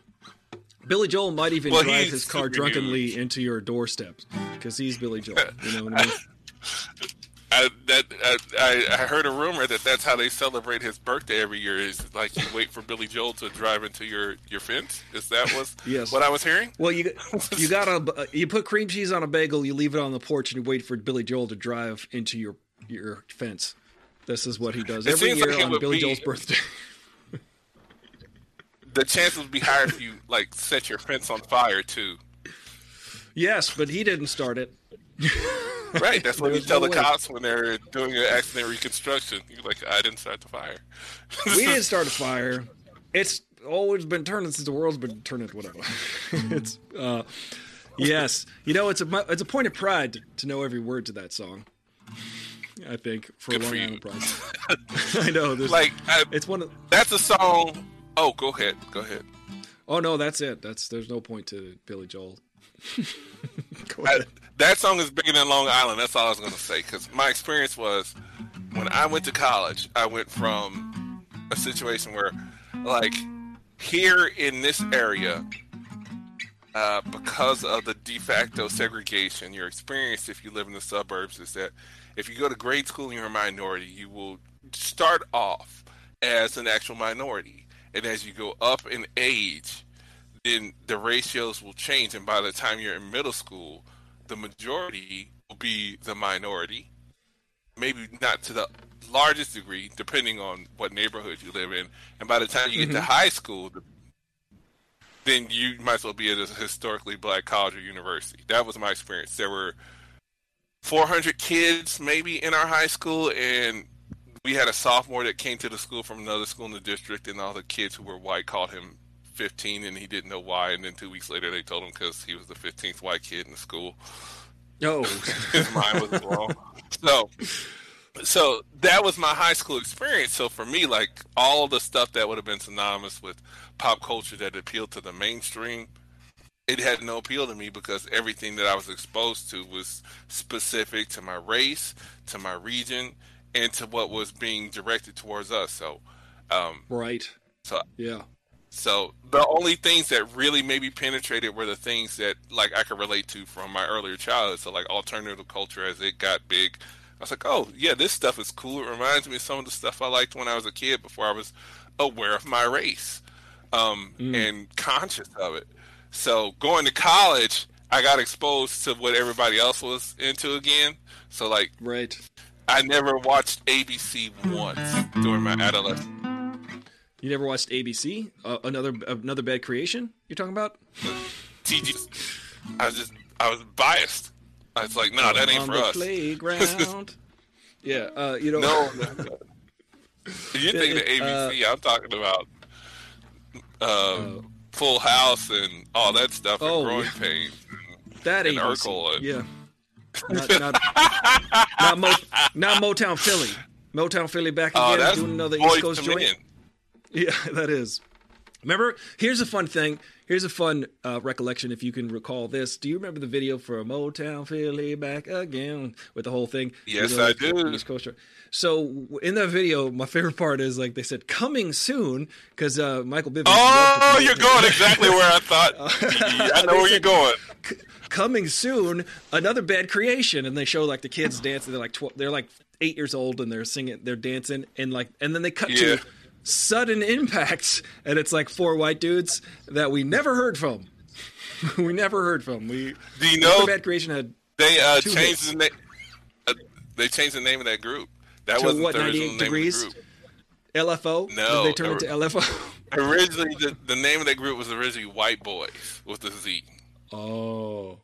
Billy Joel might even Well, drive his car drunkenly huge. into your doorstep because he's Billy Joel. You know what I mean? I, that I, I, heard a rumor that that's how they celebrate his birthday every year. Is like you wait for Billy Joel to drive into your, your fence. Is that was Yes. what I was hearing? Well, you you got a uh, you put cream cheese on a bagel, you leave it on the porch, and you wait for Billy Joel to drive into your your fence. This is what he does It every year like on Billy be- Joel's birthday. The chances would be higher if you like set your fence on fire too. yes, but he didn't start it. Right, that's what you tell no the way. cops when they're doing an accident reconstruction. You're like, I didn't start the fire. We didn't start a fire. It's always been turning since the world's been turning. Whatever. it's uh, yes. You know, it's a it's a point of pride to, to know every word to that song. I think for Good Long for you. Island Pride. I know. There's, like I, it's one of. that's a song. Oh, go ahead, go ahead. Oh no, that's it. That's there's no point to Billy Joel. Go I, ahead. That song is bigger than Long Island. That's all I was going to say. Because my experience was when I went to college, I went from a situation where, like, here in this area, uh, because of the de facto segregation, your experience if you live in the suburbs is that if you go to grade school and you're a minority, you will start off as an actual minority. And as you go up in age, then the ratios will change. And by the time you're in middle school, the majority will be the minority. Maybe not to the largest degree, depending on what neighborhood you live in. And by the time you get to mm-hmm. high school, then you might as well be at a historically black college or university. That was my experience. There were 400 kids maybe in our high school, and we had a sophomore that came to the school from another school in the district, and all the kids who were white called him 15, and he didn't know why. And then two weeks later, they told him because he was the 15th white kid in the school. Oh, His mind was blown. So, so that was my high school experience. So for me, like all the stuff that would have been synonymous with pop culture that appealed to the mainstream, it had no appeal to me because everything that I was exposed to was specific to my race, to my region, and to what was being directed towards us. So, um, right. so Yeah. So the only things that really maybe penetrated were the things that like I could relate to from my earlier childhood. So like alternative culture as it got big. I was like, oh yeah, this stuff is cool. It reminds me of some of the stuff I liked when I was a kid before I was aware of my race um, and conscious of it. So going to college, I got exposed to what everybody else was into again. So like Right. I never watched ABC once during my adolescence. You never watched ABC? Uh, another another bad creation? You're talking about? I was just I was biased. I was like, no, that ain't On for the us. playground. yeah. Uh, you know. No, you think the It- uh, ABC? I'm talking about uh, Full House and all that stuff, and Oh, Growing yeah. Pains. That ain't Urkel and- Yeah. Not not not, Mo, not Motown Philly. Motown Philly back Oh, again that's doing another East Coast joint. Yeah, that is. Remember, here's a fun thing. Here's a fun uh, recollection if you can recall this. Do you remember the video for "A Motown Philly back again with the whole thing? Yes, You know, I do. East Coast. So in that video, my favorite part is like they said coming soon because uh, Michael Bivins. Oh, you're going exactly where I thought. I know where you're going. coming soon another bad creation and they show like the kids dancing they're like tw- they're like eight years old and they're singing they're dancing and like and then they cut Yeah. to sudden impacts and it's like four white dudes that we never heard from we never heard from we Do you know bad creation had they uh, changed hits. the name? Uh, they changed the name of that group. That wasn't what, the 98 name degrees? the group. lfo No, they turn or- into lfo Originally, the, the name of that group was originally White Boys with a Z. oh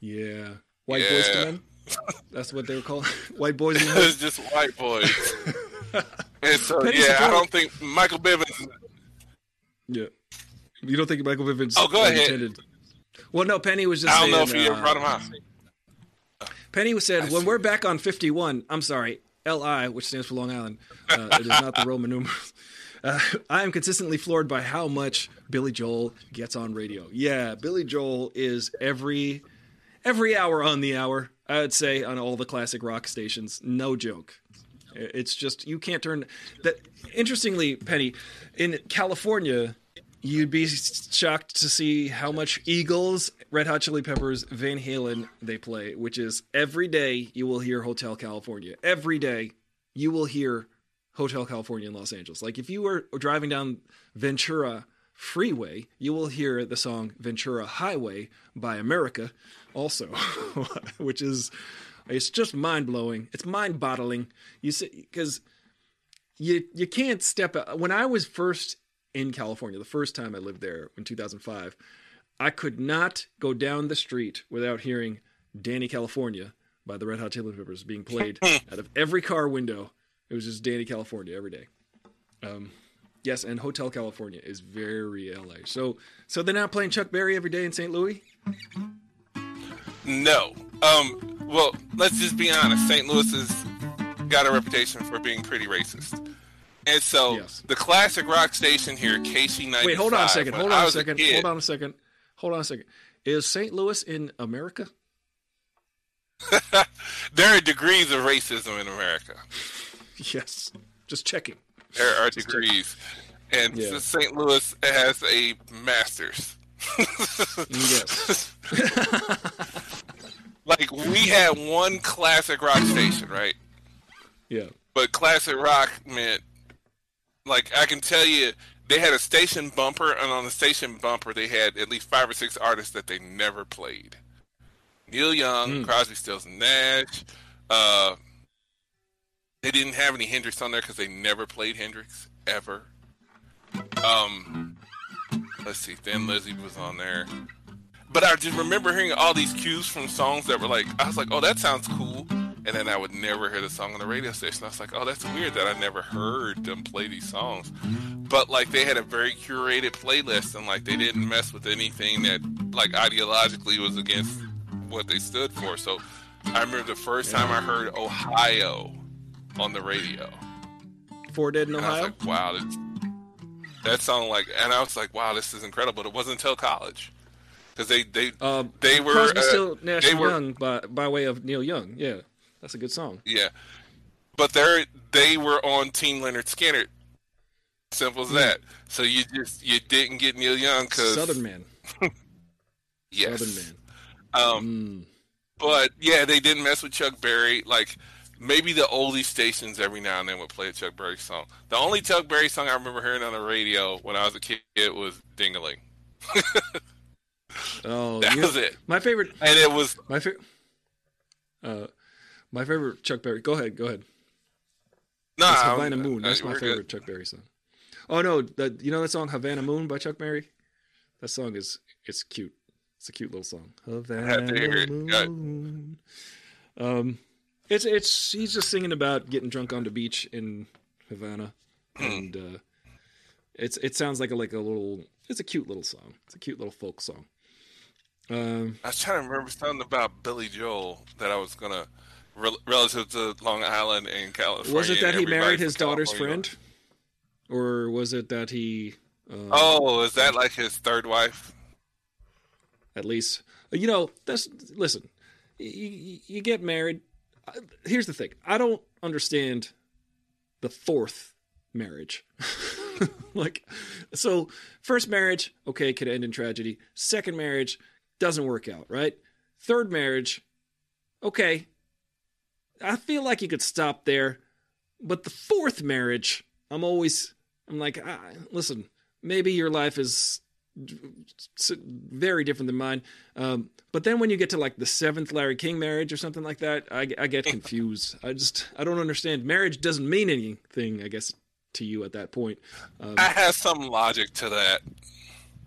yeah white boys Yeah. men that's what they were called white boys It was just white boys. And so, Penny yeah, I don't think Michael Bivins. Yeah. You don't think Michael Bivins Oh, go ahead. intended? Well, no, Penny was just I don't saying, know if he ever uh, brought him out. Penny was said, when we're back on 51, I'm sorry, LI, which stands for Long Island, uh, it is not the Roman numerals. Uh, I am consistently floored by how much Billy Joel gets on radio. Yeah, Billy Joel is every every hour on the hour. I would say on all the classic rock stations. No joke. It's just you can't turn that. Interestingly, Penny, in California, you'd be shocked to see how much Eagles, Red Hot Chili Peppers, Van Halen they play. Which is every day you will hear Hotel California. Every day you will hear Hotel California in Los Angeles. Like if you were driving down Ventura Freeway, you will hear the song Ventura Highway by America also, which is it's just mind blowing. It's mind boggling. You see, because you you can't step out. When I was first in California, the first time I lived there in 2005, I could not go down the street without hearing "Dani California" by the Red Hot Chili Peppers being played out of every car window. It was just Dani California every day. Um, yes, and Hotel California is very LA. So so they're not playing Chuck Berry every day in St. Louis. No. Um. Well, let's just be honest. St. Louis has got a reputation for being pretty racist, and so Yes. the classic rock station here, KSHE ninety five. Wait, hold on a second. Hold on a second. Kid, Hold on a second. Hold on a second. Is St. Louis in America? there are degrees of racism in America. Yes. Just checking. There are degrees, and Yeah. St. Louis has a master's. yes. like we had one classic rock station, right? Yeah. But classic rock meant, like I can tell you, they had a station bumper, and on the station bumper they had at least five or six artists that they never played. Neil Young, Mm. Crosby, Stills, Nash. Uh, they didn't have any Hendrix on there because they never played Hendrix ever. Um, let's see, Thin Lizzy was on there. But I just remember hearing all these cues from songs that were like, I was like, oh, that sounds cool. And then I would never hear the song on the radio station. I was like, oh, that's weird that I never heard them play these songs. But like they had a very curated playlist and like they didn't mess with anything that like ideologically was against what they stood for. So I remember the first time I heard Ohio on the radio. Four Dead in And I was Ohio. like, wow, that sounded like, and I was like, wow, this is incredible. It wasn't until college because they they Um, they were Crosby, uh, Still, Nash, they were- Young by by way of Neil Young. Yeah, that's a good song. yeah, but they they were on Team Lynyrd Skynyrd. Simple as that. So you just you didn't get Neil Young because Southern Man. yes. Southern Man. Um, Mm. but yeah, they didn't mess with Chuck Berry. Like maybe the oldie stations every now and then would play a Chuck Berry song. The only Chuck Berry song I remember hearing on the radio when I was a kid was "Dingaling." Oh, That you- was it, my favorite. and it was My favorite. Uh, my favorite Chuck Berry. Go ahead. Go ahead. no It's I'm- Havana Moon. uh, That's my favorite good. Chuck Berry song. Oh no, the, you know that song Havana Moon by Chuck Berry? That song is it's cute. It's a cute little song. Havana have to it. Moon. Um, it's it's he's just singing about getting drunk on the beach in Havana, Hmm. and uh, it's it sounds like a like a little. It's a cute little song. It's a cute little folk song. Um, I was trying to remember something about Billy Joel that I was gonna rel- relative to Long Island and California. was it that he married his daughter's California. friend, or was it that he? Uh, Oh, is that like his third wife? at least you know that's listen you, you get married here's the thing i don't understand the fourth marriage like so first marriage okay could end in tragedy second marriage doesn't work out right third marriage okay i feel like you could stop there but the fourth marriage i'm always i'm like ah, listen maybe your life is very different than mine. Um, but then when you get to like the seventh Larry King marriage or something like that, I, I get confused. I just I don't understand. Marriage doesn't mean anything, I guess, to you at that point. Um, I have some logic to that.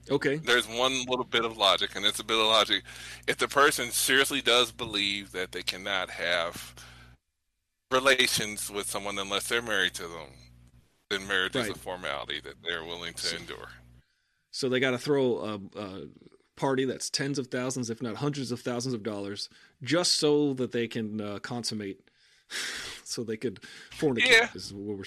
Okay, There's one little bit of logic, and it's a bit of logic. If the person seriously does believe that they cannot have relations with someone unless they're married to them, then marriage is a formality that they're willing to endure. so they got to throw a, a party that's tens of thousands, if not hundreds of thousands of dollars, just so that they can uh, consummate, so they could fornicate. Yeah. Is what we're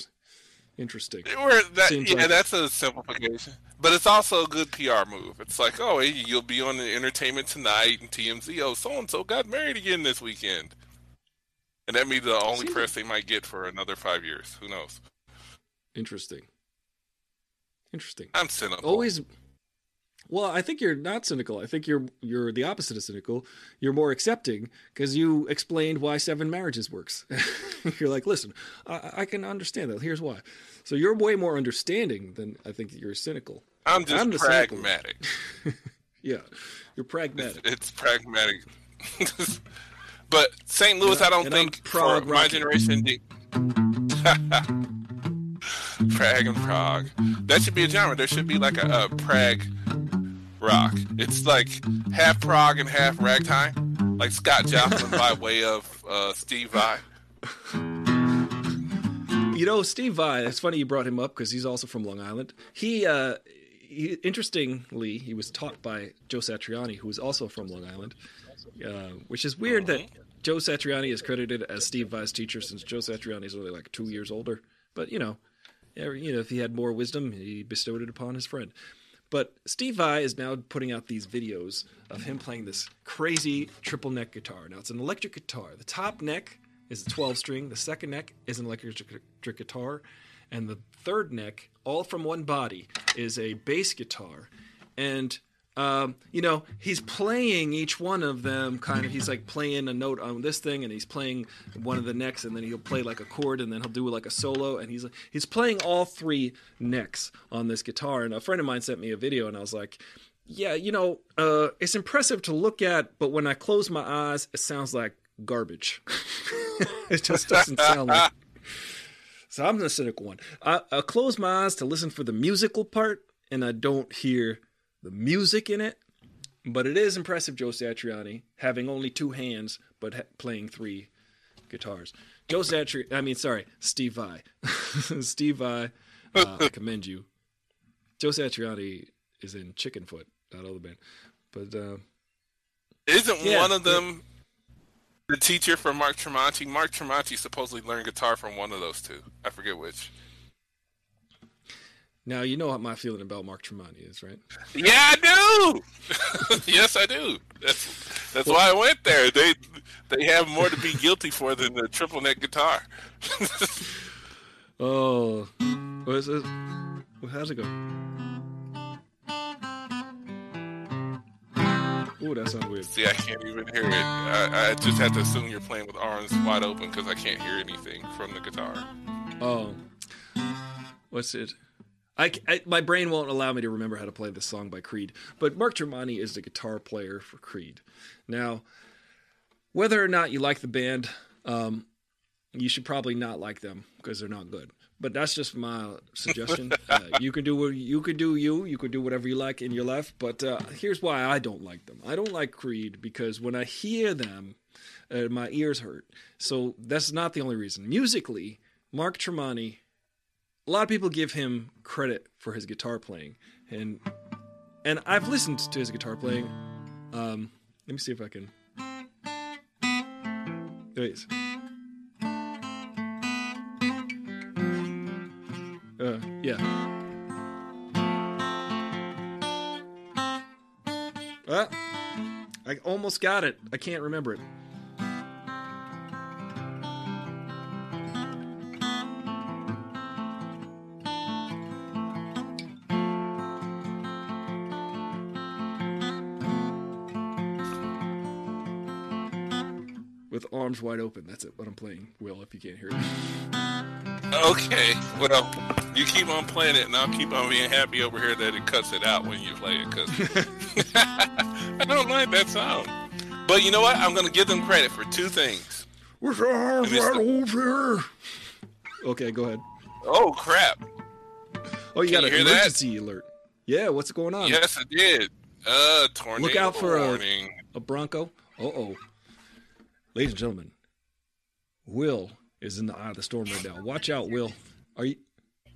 interesting. Where that, yeah, like- that's a simplification, but it's also a good PR move. It's like, oh, hey, you'll be on the Entertainment Tonight and TMZ. Oh, so and so got married again this weekend, and that means the only Seems press they might get for another five years. Who knows? Interesting. Interesting. I'm cynical. always well i think you're not cynical i think you're you're the opposite of cynical you're more accepting because you explained why seven marriages works you're like listen I, I can understand that here's why so you're way more understanding than i think you're cynical I'm just I'm pragmatic. yeah you're pragmatic it's pragmatic. but St. Louis, I- I don't think for my rocky. generation. did- Prague and Prague. That should be a genre. There should be like a, a Prague rock. It's like half prog and half ragtime, like Scott Joplin by way of uh, Steve Vai. You know, Steve Vai, it's funny you brought him up because he's also from Long Island. He, uh, he, interestingly, he was taught by Joe Satriani, who is also from Long Island, uh, which is weird that Joe Satriani is credited as Steve Vai's teacher since Joe Satriani is only like two years older. But, you know, you know, if he had more wisdom, he bestowed it upon his friend. But Steve Vai is now putting out these videos of him playing this crazy triple neck guitar. Now it's an electric guitar. The top neck is a 12 string, the second neck is an electric guitar, and the third neck, all from one body, is a bass guitar. And um, you know, he's playing each one of them kind of. He's like playing a note on this thing, and he's playing one of the next, and then he'll play like a chord, and then he'll do like a solo, and he's he's playing all three necks on this guitar. And a friend of mine sent me a video, and I was like, yeah, you know, uh, it's impressive to look at, but when I close my eyes, it sounds like garbage. it just doesn't sound like. So I'm the cynical one. I, I close my eyes to listen for the musical part, and I don't hear the music in it. But it is impressive, Joe Satriani, having only two hands but ha- playing three guitars. Joe Satriani, I mean, sorry, Steve Vai. Steve Vai, uh, I commend you. Joe Satriani is in Chickenfoot, not all the band. But uh, Isn't Yeah. one of them the teacher for Mark Tremonti? Mark Tremonti supposedly learned guitar from one of those two. I forget which. Now you know what my feeling about Mark Tremonti is, right? Yeah, I do. yes, I do. That's that's why I went there. They they have more to be guilty for than the triple neck guitar. Oh, what is it? How's it go? Ooh, that sounds weird. See, I can't even hear it. I, I just have to assume you're playing with arms wide open because I can't hear anything from the guitar. Oh, what's it? I, I- my brain won't allow me to remember how to play this song by Creed, but Mark Tremonti is the guitar player for Creed. Now, whether or not you like the band, um, you should probably not like them because they're not good. But that's just my suggestion. uh, you can do what you can do. You you can do whatever you like in your life. But uh, here's why I don't like them. I don't like Creed because when I hear them, uh, my ears hurt. So that's not the only reason. Musically, Mark Tremonti, a lot of people give him credit for his guitar playing, and and I've listened to his guitar playing. Um, let me see if I can. There. Uh, yeah. Ah, I almost got it. I can't remember it. Arms wide open. That's it. What I'm playing, Will, if you can't hear it. Okay, well, you keep on playing it, and I'll keep on being happy over here that it cuts it out when you play it, because I don't like that sound. But you know what? I'm going to give them credit for two things. Arms I missed wide it. open. Okay, go ahead. Oh, crap. Oh, you Can got you an hear that? emergency alert. Yeah, what's going on? Yes, I did. Uh, tornado Look out for a- warning. A Bronco? Uh oh. Ladies and gentlemen, Will is in the eye of the storm right now. Watch out, Will. Are you.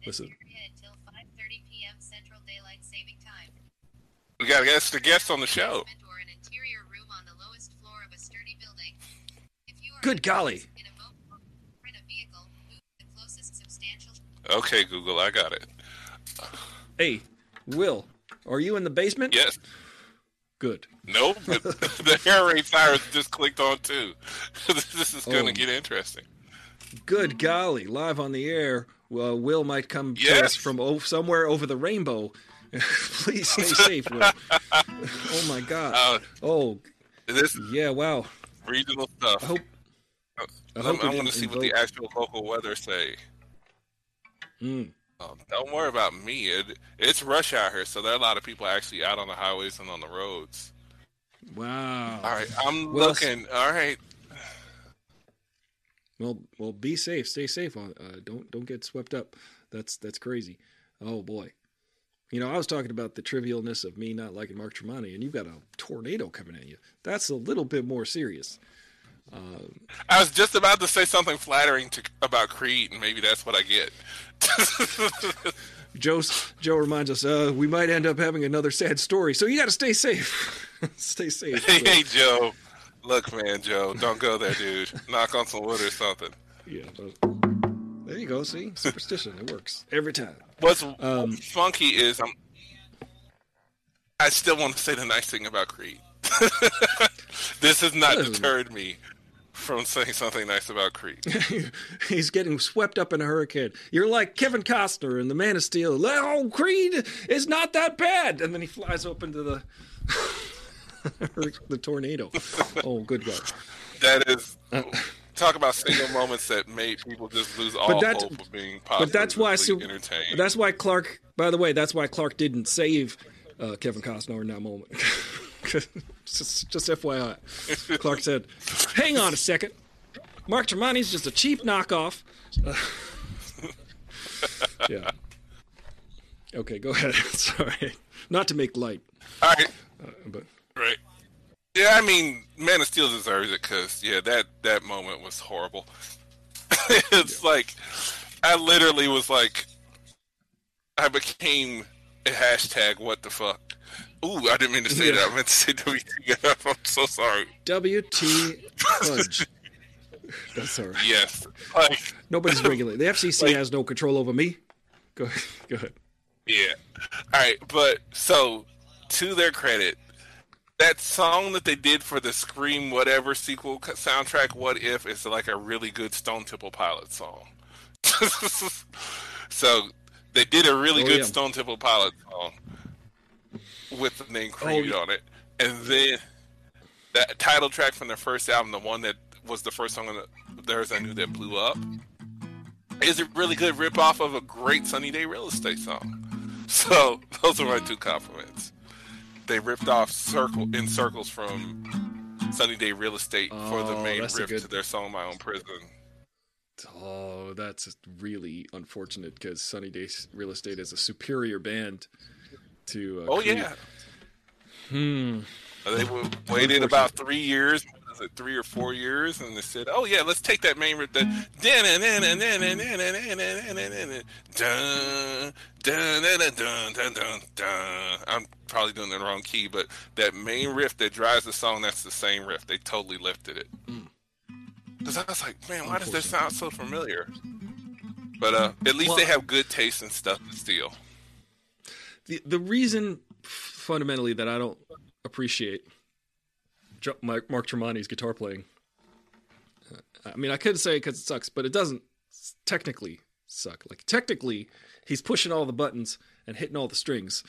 Listen. Until 5:30 p.m. Central Daylight Saving Time. We got a guest, a guest on the show. Basement Or an interior room on the lowest floor of a sturdy building. If you are Good golly. in a mobile or in a vehicle, move to the closest substantial Okay, Google, I got it. Hey, Will, are you in the basement? Yes. Good. Nope. the air raid sirens just clicked on too. this is going to Oh. get interesting. Good golly. Live on the air. Well, Will might come to us from o- somewhere over the rainbow. Please stay safe, Will. oh, my God. Uh, Oh, this yeah, wow. regional stuff. I hope. I I'm, hope I'm going to see what the actual local weather say. Mm. Um, don't worry about me. It, it's rush hour here, so there are a lot of people actually out on the highways and on the roads. Wow. All right, I'm Well, looking. All right, Well, well, be safe. Stay safe. On uh, don't don't get swept up. That's that's crazy. Oh boy. You know, I was talking about the trivialness of me not liking Mark Tremonti, and you've got a tornado coming at you. That's a little bit more serious. I was just about to say something flattering to, about Creed, and maybe that's what I get. Joe Joe reminds us uh, we might end up having another sad story, so you got to stay safe. stay safe. hey, hey, Joe. Look, man, Joe, don't go there, dude. Knock on some wood or something. Yeah. there you go. See, superstition. It works every time. What's Um, funky is I'm. I still want to say the nice thing about Creed. this has not deterred me from saying something nice about Creed. He's getting swept up in a hurricane. You're like Kevin Costner in The Man of Steel. Oh, Creed is not that bad. And then he flies up into the the tornado. Oh, good God. That is talk about single moments that made people just lose all that- hope of being positive. But that's why Su- entertained. that's why Clark. By the way, that's why Clark didn't save uh, Kevin Costner in that moment. just, just FYI, Clark said, "Hang on a second, Mark Tremonti's just a cheap knockoff." Uh, yeah. Okay, go ahead. Sorry, not to make light, all right, uh, but right. Yeah, I mean, Man of Steel deserves it because yeah, that that moment was horrible. it's like I literally was like, I became a hashtag. What the fuck? Ooh, I didn't mean to say Yeah. that. I meant to say WTF. I'm so sorry. WT. That's all right. Yes, like Nobody's regulated. The FCC Like- has no control over me. Go ahead. Go ahead. Yeah. All right, but so to their credit, that song that they did for the Scream whatever sequel soundtrack, What If, is like a really good Stone Temple Pilot song. so they did a really Oh, good yeah. Stone Temple Pilot song with the name Oh, Creed yeah. on it, and then that title track from their first album, the one that was the first song on theirs I knew that blew up, is a really good rip off of a great Sunny Day Real Estate song. So those are my two compliments. They ripped off circle in circles from Sunny Day Real Estate for the Oh, main riff good- to their song My Own Prison. Oh, that's really unfortunate because Sunny Day Real Estate is a superior band to. Uh, Oh Creed. yeah, Hmm. they were, waited about three years, was it three or four years, and they said, "Oh yeah, let's take that main riff." The dun dun dun dun dun dun dun dun. I'm probably doing the wrong key, but that main riff that drives the song, that's the same riff. They totally lifted it. Because I was like, man, why does this sound so familiar? But uh, at least they Well- have good taste in stuff to steal. The the reason fundamentally that I don't appreciate Mark, Tremonti's guitar playing. uh, I mean, I could say because it sucks, but it doesn't technically suck. Like technically, he's pushing all the buttons and hitting all the strings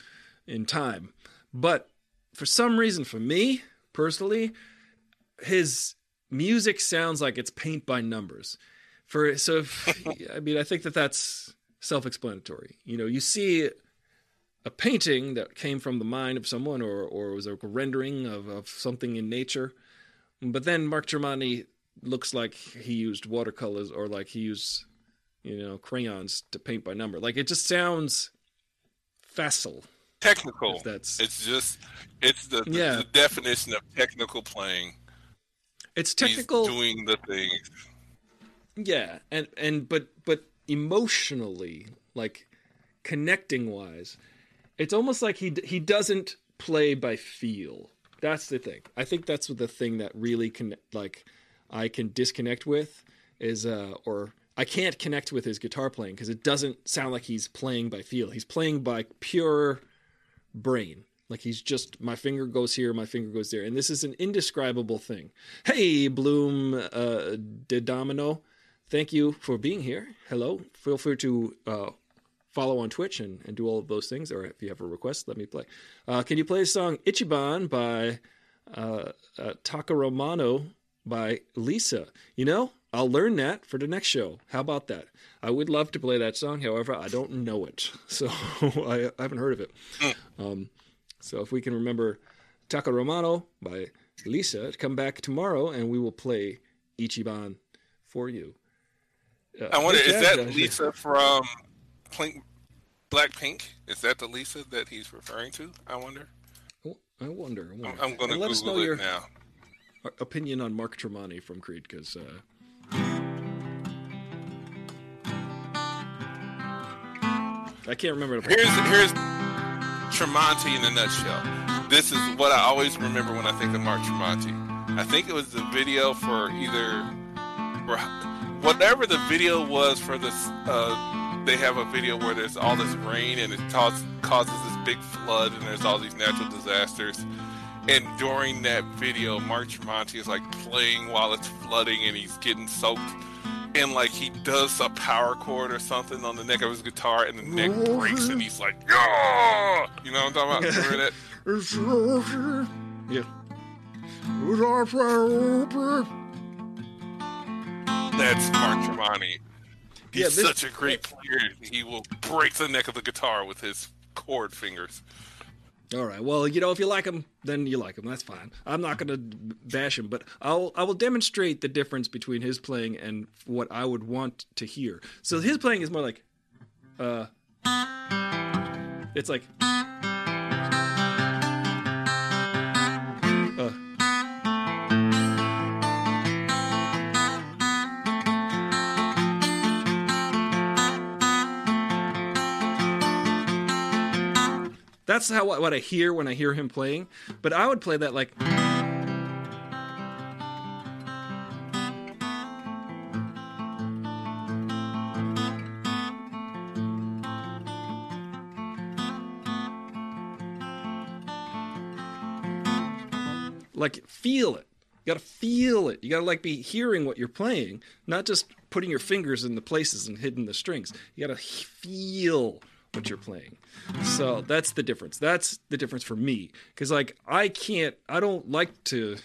in time. But for some reason, for me personally, his music sounds like it's paint by numbers. For so, if, I mean, I think that that's self-explanatory. You know, you see a painting that came from the mind of someone, or or was a rendering of, of something in nature, but then Mark Tremonti looks like he used watercolors or like he used, you know, crayons to paint by number. Like it just sounds facile. Technical. That's It's just, it's the, Yeah. the definition of technical playing. it's technical. He's doing the thing. Yeah, and and but but emotionally, like connecting wise, it's almost like he he doesn't play by feel. That's the thing. I think that's the thing that really can like I can disconnect with is uh or I can't connect with his guitar playing because it doesn't sound like he's playing by feel. He's playing by pure brain. Like he's just my finger goes here, my finger goes there, and this is an indescribable thing. Hey, Bloom uh, de Domino, thank you for being here. Hello. Feel free to uh, follow on Twitch and, and do all of those things, or if you have a request, let me play. Uh, can you play a song Ichiban by uh, uh, Takaromano by Lisa? You know, I'll learn that for the next show. How about that? I would love to play that song. However, I don't know it, so I, I haven't heard of it. Um, so if we can remember Takaromano by Lisa, come back tomorrow and we will play Ichiban for you. Uh, I wonder, is that Lisa from Plink, Blackpink? Is that the Lisa that he's referring to? I wonder. I wonder. I I'm, wonder. I'm going to let us know Google your it now. opinion on Mark Tremonti from Creed, because uh, I can't remember. The Here's here's Tremonti in a nutshell. This is what I always remember when I think of Mark Tremonti. I think it was the video for either or whatever the video was for this. Uh, they have a video where there's all this rain and it cause, causes this big flood and there's all these natural disasters. And during that video, Mark Tremonti is like playing while it's flooding and he's getting soaked. And like he does a power chord or something on the neck of his guitar and the neck breaks and he's like, yeah! You know what I'm talking about? Remember that? Yeah. That's Mark Tremonti. He's Yeah, this- such a great player. He will break the neck of the guitar with his chord fingers. All right. Well, you know, if you like him, then you like him. That's fine. I'm not going to bash him, but I'll I will demonstrate the difference between his playing and what I would want to hear. So his playing is more like, uh, it's like, That's how what I hear when I hear him playing. But I would play that like. Like feel it. You gotta feel it. You gotta like be hearing what you're playing, not just putting your fingers in the places and hitting the strings. You gotta feel what you're playing. So that's the difference. That's the difference for me. Because like I can't. I don't like to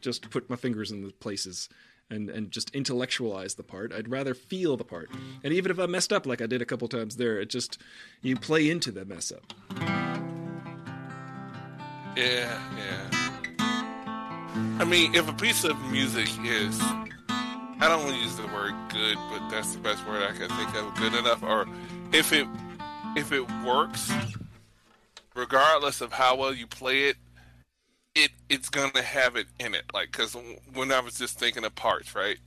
just put my fingers in the places and and just intellectualize the part. I'd rather feel the part. And even if I messed up like I did a couple times there, it just you play into the mess up. Yeah, yeah. I mean, if a piece of music is, I don't want to use the word good, but that's the best word I can think of, good enough, or if it if it works, regardless of how well you play it, it it's gonna have it in it. Like, because when I was just thinking of parts, right,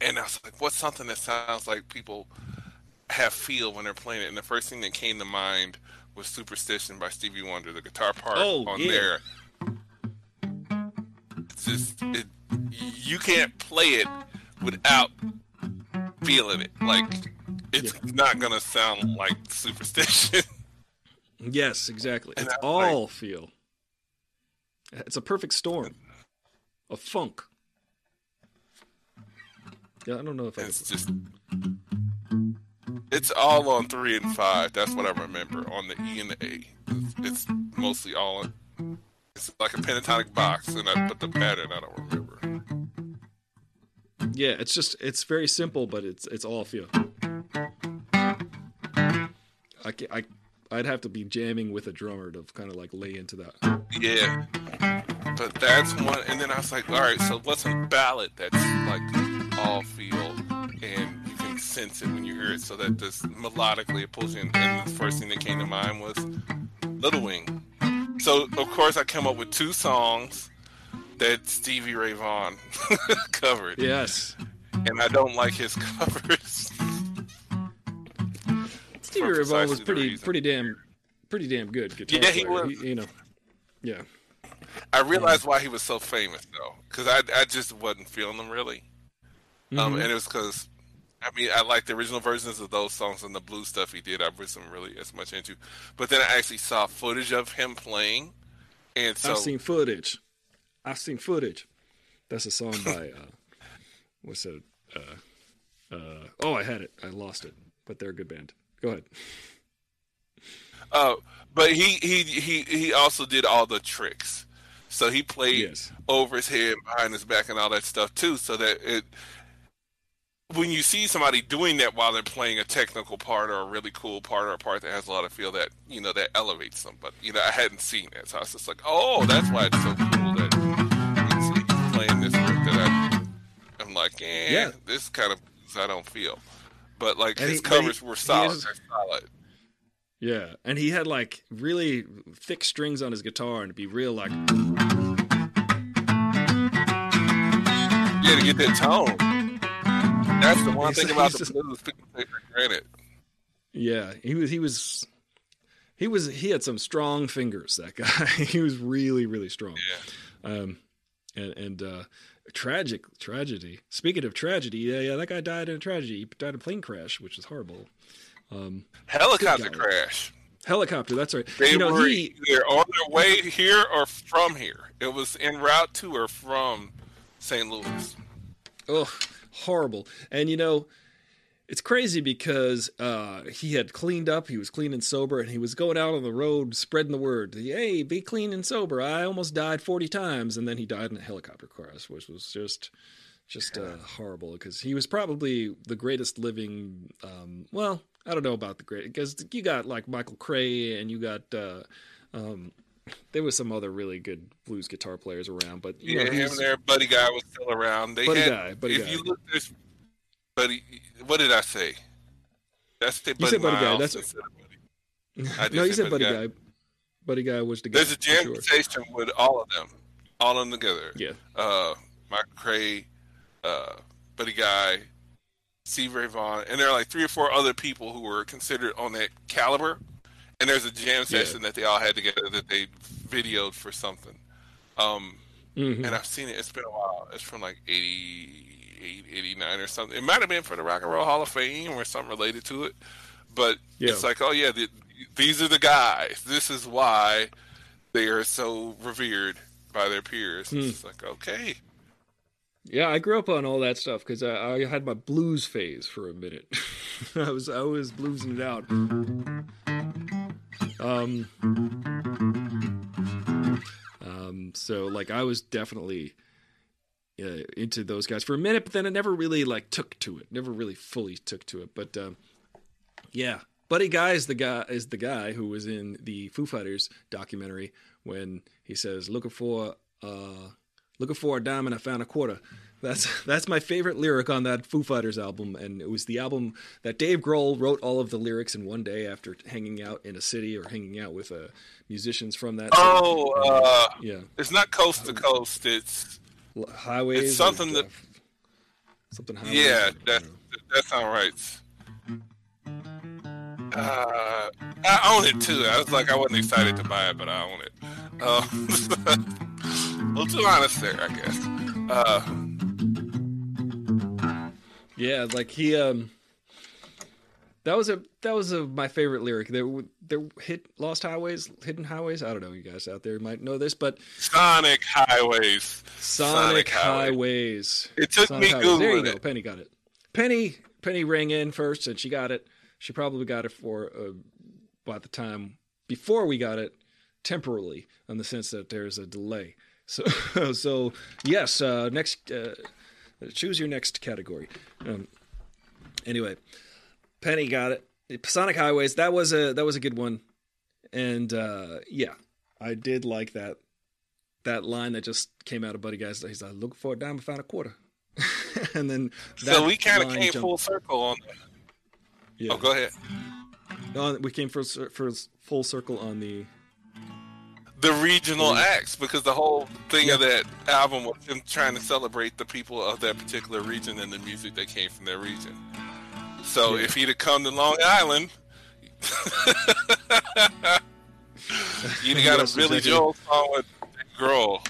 and I was like, what's something that sounds like people have feel when they're playing it? And the first thing that came to mind was "Superstition" by Stevie Wonder, the guitar part Oh, on yeah. there. It's just it, you can't play it without feeling it. Like it's not gonna sound like Superstition. Yes, exactly. And It's that's like- all feel. It's a perfect storm A funk. Yeah, I don't know if I. it's just it's all on three and five. That's what I remember on the E and the A. It's, it's mostly all. On, it's like a pentatonic box, and I put the pattern. I don't remember. Yeah, it's just it's very simple, but it's it's all feel. I, I I'd have to be jamming with a drummer to kind of like lay into that. Yeah. But that's one and then I was like, all right, so what's a ballad that's like all feel and you can sense it when you hear it so that just melodically it pulls you in and the first thing that came to mind was Little Wing. So of course I came up with two songs that Stevie Ray Vaughan covered. Yes, And I don't like his covers. Stevie Ray Vaughan was pretty pretty damn pretty damn good guitar Yeah, he player. was. you know, yeah. I realized why he was so famous though, because I I just wasn't feeling him really, um, Mhm. and it was because I mean I like the original versions of those songs and the blues stuff he did. I wasn't really as much into, but then I actually saw footage of him playing, and so I've seen footage. I've seen footage. That's a song by uh, what's that? Uh, uh, oh, I had it. I lost it. But they're a good band. Go ahead. uh, but he he he he also did all the tricks, so he played Yes. over his head, behind his back, and all that stuff too. So that it, when you see somebody doing that while they're playing a technical part or a really cool part or a part that has a lot of feel, that you know that elevates them. But you know, I hadn't seen that, so I was just like, oh, that's why it's so cool that he's, playing this work that I, I'm like, eh, Yeah. this kind of I don't feel. But like And his he- but he- covers were solid. is- solid. Yeah, and he had like really thick strings on his guitar, and it'd be real like Yeah, to get that tone. That's the one He's- thing about the just- blues people take for granted. yeah. He was he was he was he had some strong fingers. That guy. he was really really strong. Yeah. Um, and and uh, tragic tragedy. Speaking of tragedy, yeah, yeah, that guy died in a tragedy. He died in a plane crash, which is horrible. Um, Helicopter crash. Helicopter. That's right. They you know, were he either on their way here or from here. It was en route to or from St. Louis. Oh, horrible. And you know, it's crazy because uh, he had cleaned up, he was clean and sober, and he was going out on the road spreading the word. Hey, be clean and sober. I almost died 40 times, and then he died in a helicopter crash, which was just just uh, horrible because he was probably the greatest living. Um, well, I don't know about the great because you got like Michael Cray and you got. Uh, um, there was some other really good blues guitar players around, but you Yeah, know, him their buddy guy was still around. They Buddy had, Guy, Buddy if Guy. you look this, buddy, what did I say? That's the You buddy said Buddy Guy, that's- of Buddy. No, you said Buddy Guy. Guy. Buddy Guy was the guy. There's a jam sure. station with all of them, all of them together. Yeah. Uh, Mike Cray, uh, Buddy Guy, Steve Ray Vaughan, and there are like three or four other people who were considered on that caliber. And there's a jam Yeah. session that they all had together that they videoed for something. Um, Mhm. and I've seen it. It's been a while. It's from like 88, 89 or something. It might have been for the Rock and Roll Hall of Fame or something related to it. But Yeah. it's like, oh yeah, the, these are the guys. This is why they are so revered by their peers. Hmm. It's like, okay. Yeah, I grew up on all that stuff because I, I had my blues phase for a minute. I was I was bluesing it out. Um, um, so like I was definitely uh, into those guys for a minute, but then it never really like took to it. Never really fully took to it. But um, yeah, Buddy Guy is the guy is the guy who was in the Foo Fighters documentary when he says looking for uh, looking for a diamond, I found a quarter. That's that's my favorite lyric on that Foo Fighters album, and it was the album that Dave Grohl wrote all of the lyrics in one day after hanging out in a city or hanging out with uh, musicians from that. Oh, uh, yeah, it's not coast to coast. It's highways. It's something that- something. Highways, yeah, that that sounds right. Uh, I own it too. I was like, I wasn't excited to buy it, but I own it. Uh, a little too honest there, I guess. Uh, Yeah, like he um that was a that was a my favorite lyric. There there hit lost highways, hidden highways. I don't know, you guys out there might know this, but Sonic Highways. Sonic, Sonic Highway. Highways. It took Sonic me Highways. There you go. it. Penny got it. Penny Penny rang in first, and she got it. She probably got it for uh, by the time before we got it temporarily, in the sense that there's a delay. So so yes, uh, next uh, choose your next category. Um, anyway, Penny got it. Sonic Highways. That was a that was a good one, and uh, yeah, I did like that that line that just came out of Buddy Guys. He's like, "Looking for a dime, found a quarter," and then So we kind of came jumped- full circle on. that. Yeah. Oh, go ahead. On- we came for for full circle on the The regional acts, because the whole thing of that album was them trying to celebrate the people of that particular region and the music that came from their region. So Yeah. if he'd have come to Long Island, you'd have got a Billy exactly. Joel song with Grohl.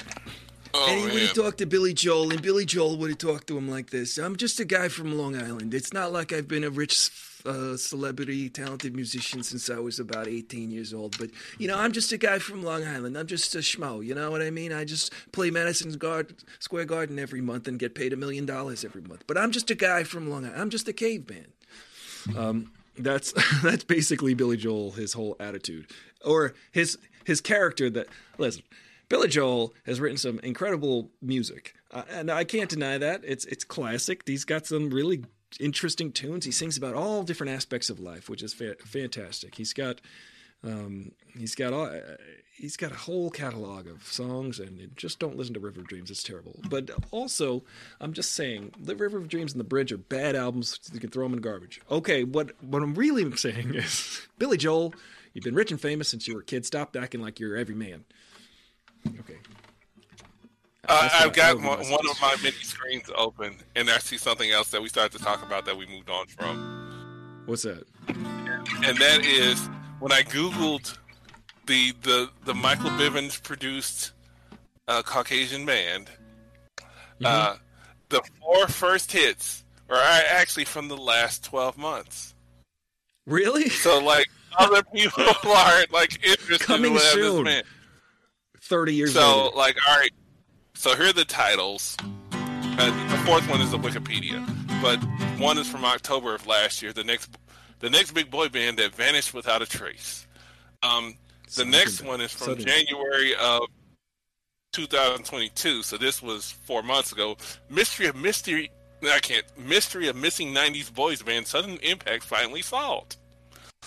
Oh and he would have talked to Billy Joel, and Billy Joel would have talked to him like this I'm just a guy from Long Island. It's not like I've been a rich uh, celebrity, talented musician since I was about 18 years old, but, you know, I'm just a guy from Long Island. I'm just a schmo, you know what I mean? I just play Madison Square Garden every month and get paid a million dollars every month. But I'm just a guy from Long Island. I'm just a caveman. Um, that's that's basically Billy Joel, his whole attitude, or his his character. That listen, Billy Joel has written some incredible music, uh, and I can't deny that. It's it's classic. He's got some really interesting tunes. He sings about all different aspects of life, which is fa- fantastic. He's got um, he's got all, uh, he's got a whole catalog of songs, and just don't listen to River of Dreams. It's terrible. But also, I'm just saying, the River of Dreams and The Bridge are bad albums. You can throw them in garbage. Okay, what what I'm really saying is, Billy Joel, you've been rich and famous since you were a kid. Stop acting like you're every man. Okay. Uh, I've got that would be one, one of my mini screens open, and I see something else that we started to talk about that we moved on from. What's that? and that is when I googled the the the Michael Bivins produced uh, Caucasian band. Uh, the four first hits are actually from the last twelve months. Really? So like other people aren't like interested Coming in what soon. this man. Thirty years So later. like, all right. So here are the titles. Uh, the fourth one is the Wikipedia, but one is from October of last year. The next, the next big boy band that vanished without a trace. Um, the Southern next one is from Southern. January of 2022. So this was four months ago. Mystery of mystery. I can't. Mystery of missing 90s boys band. Sudden impact finally solved.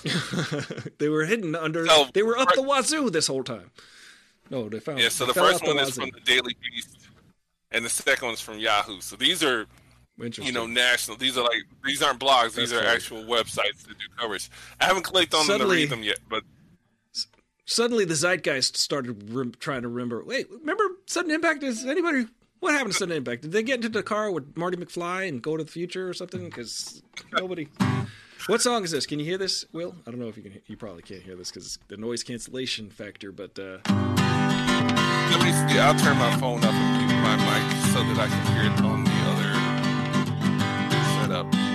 they were hidden under. So, they were up the wazoo this whole time. No, they found. Yeah, so the first one is wazoo. from the Daily Beast, and the second one's from Yahoo. So these are. You know, national. These are like these aren't blogs. These That's are right. actual websites that do coverage. I haven't clicked on them to Suddenly- read them yet, but Suddenly, the zeitgeist started rem- trying to remember. Wait, remember sudden impact? Is anybody? What happened to sudden impact? Did they get into the car with Marty McFly and go to the future or something? Because nobody. What song is this? Can you hear this, Will? I don't know if you can. You probably can't hear this because the noise cancellation factor. But uh, see. I'll turn my phone up and mute my mic so that I can hear it on the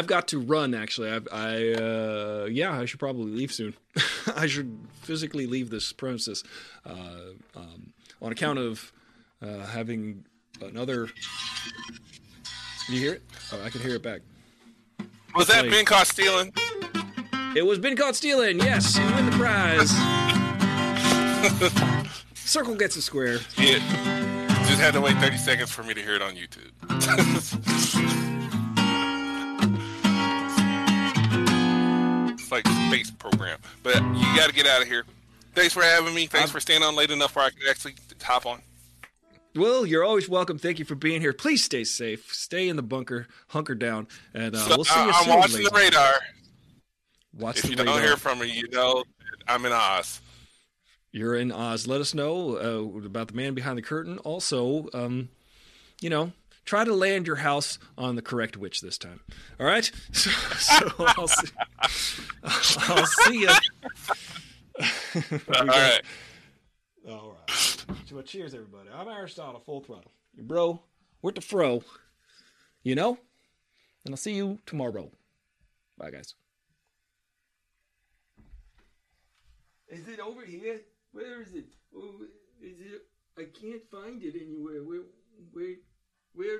I've got to run. Actually, I, I uh, yeah, I should probably leave soon. I should physically leave this premises uh, um, on account of uh, having another. Can you hear it? Oh, I can hear it back. Was that Been caught stealing? It was been caught stealing. Yes, you win the prize. Circle gets a square. Yeah. Just had to wait 30 seconds for me to hear it on YouTube. like space program. But you got to get out of here. Thanks for having me. Thanks for staying on late enough where I could actually hop on. Will, you're always welcome. Thank you for being here. Please stay safe. Stay in the bunker. Hunker down. And uh, So, we'll see you I'm soon. watching ladies. the radar. Watch If the you don't hear from me, you know I'm in Oz. You're in Oz. Let us know uh, about the man behind the curtain. Also, um, you know, try to land your house on the correct witch this time. All right. So, so I'll see. I'll see you. All right. All right. Well, cheers, everybody. I'm Aristotle, full throttle. Your bro, we're the fro. You know? And I'll see you tomorrow. Bye, guys. Is it over here? Where is it? Oh, is it? I can't find it anywhere. Where? Where? Where?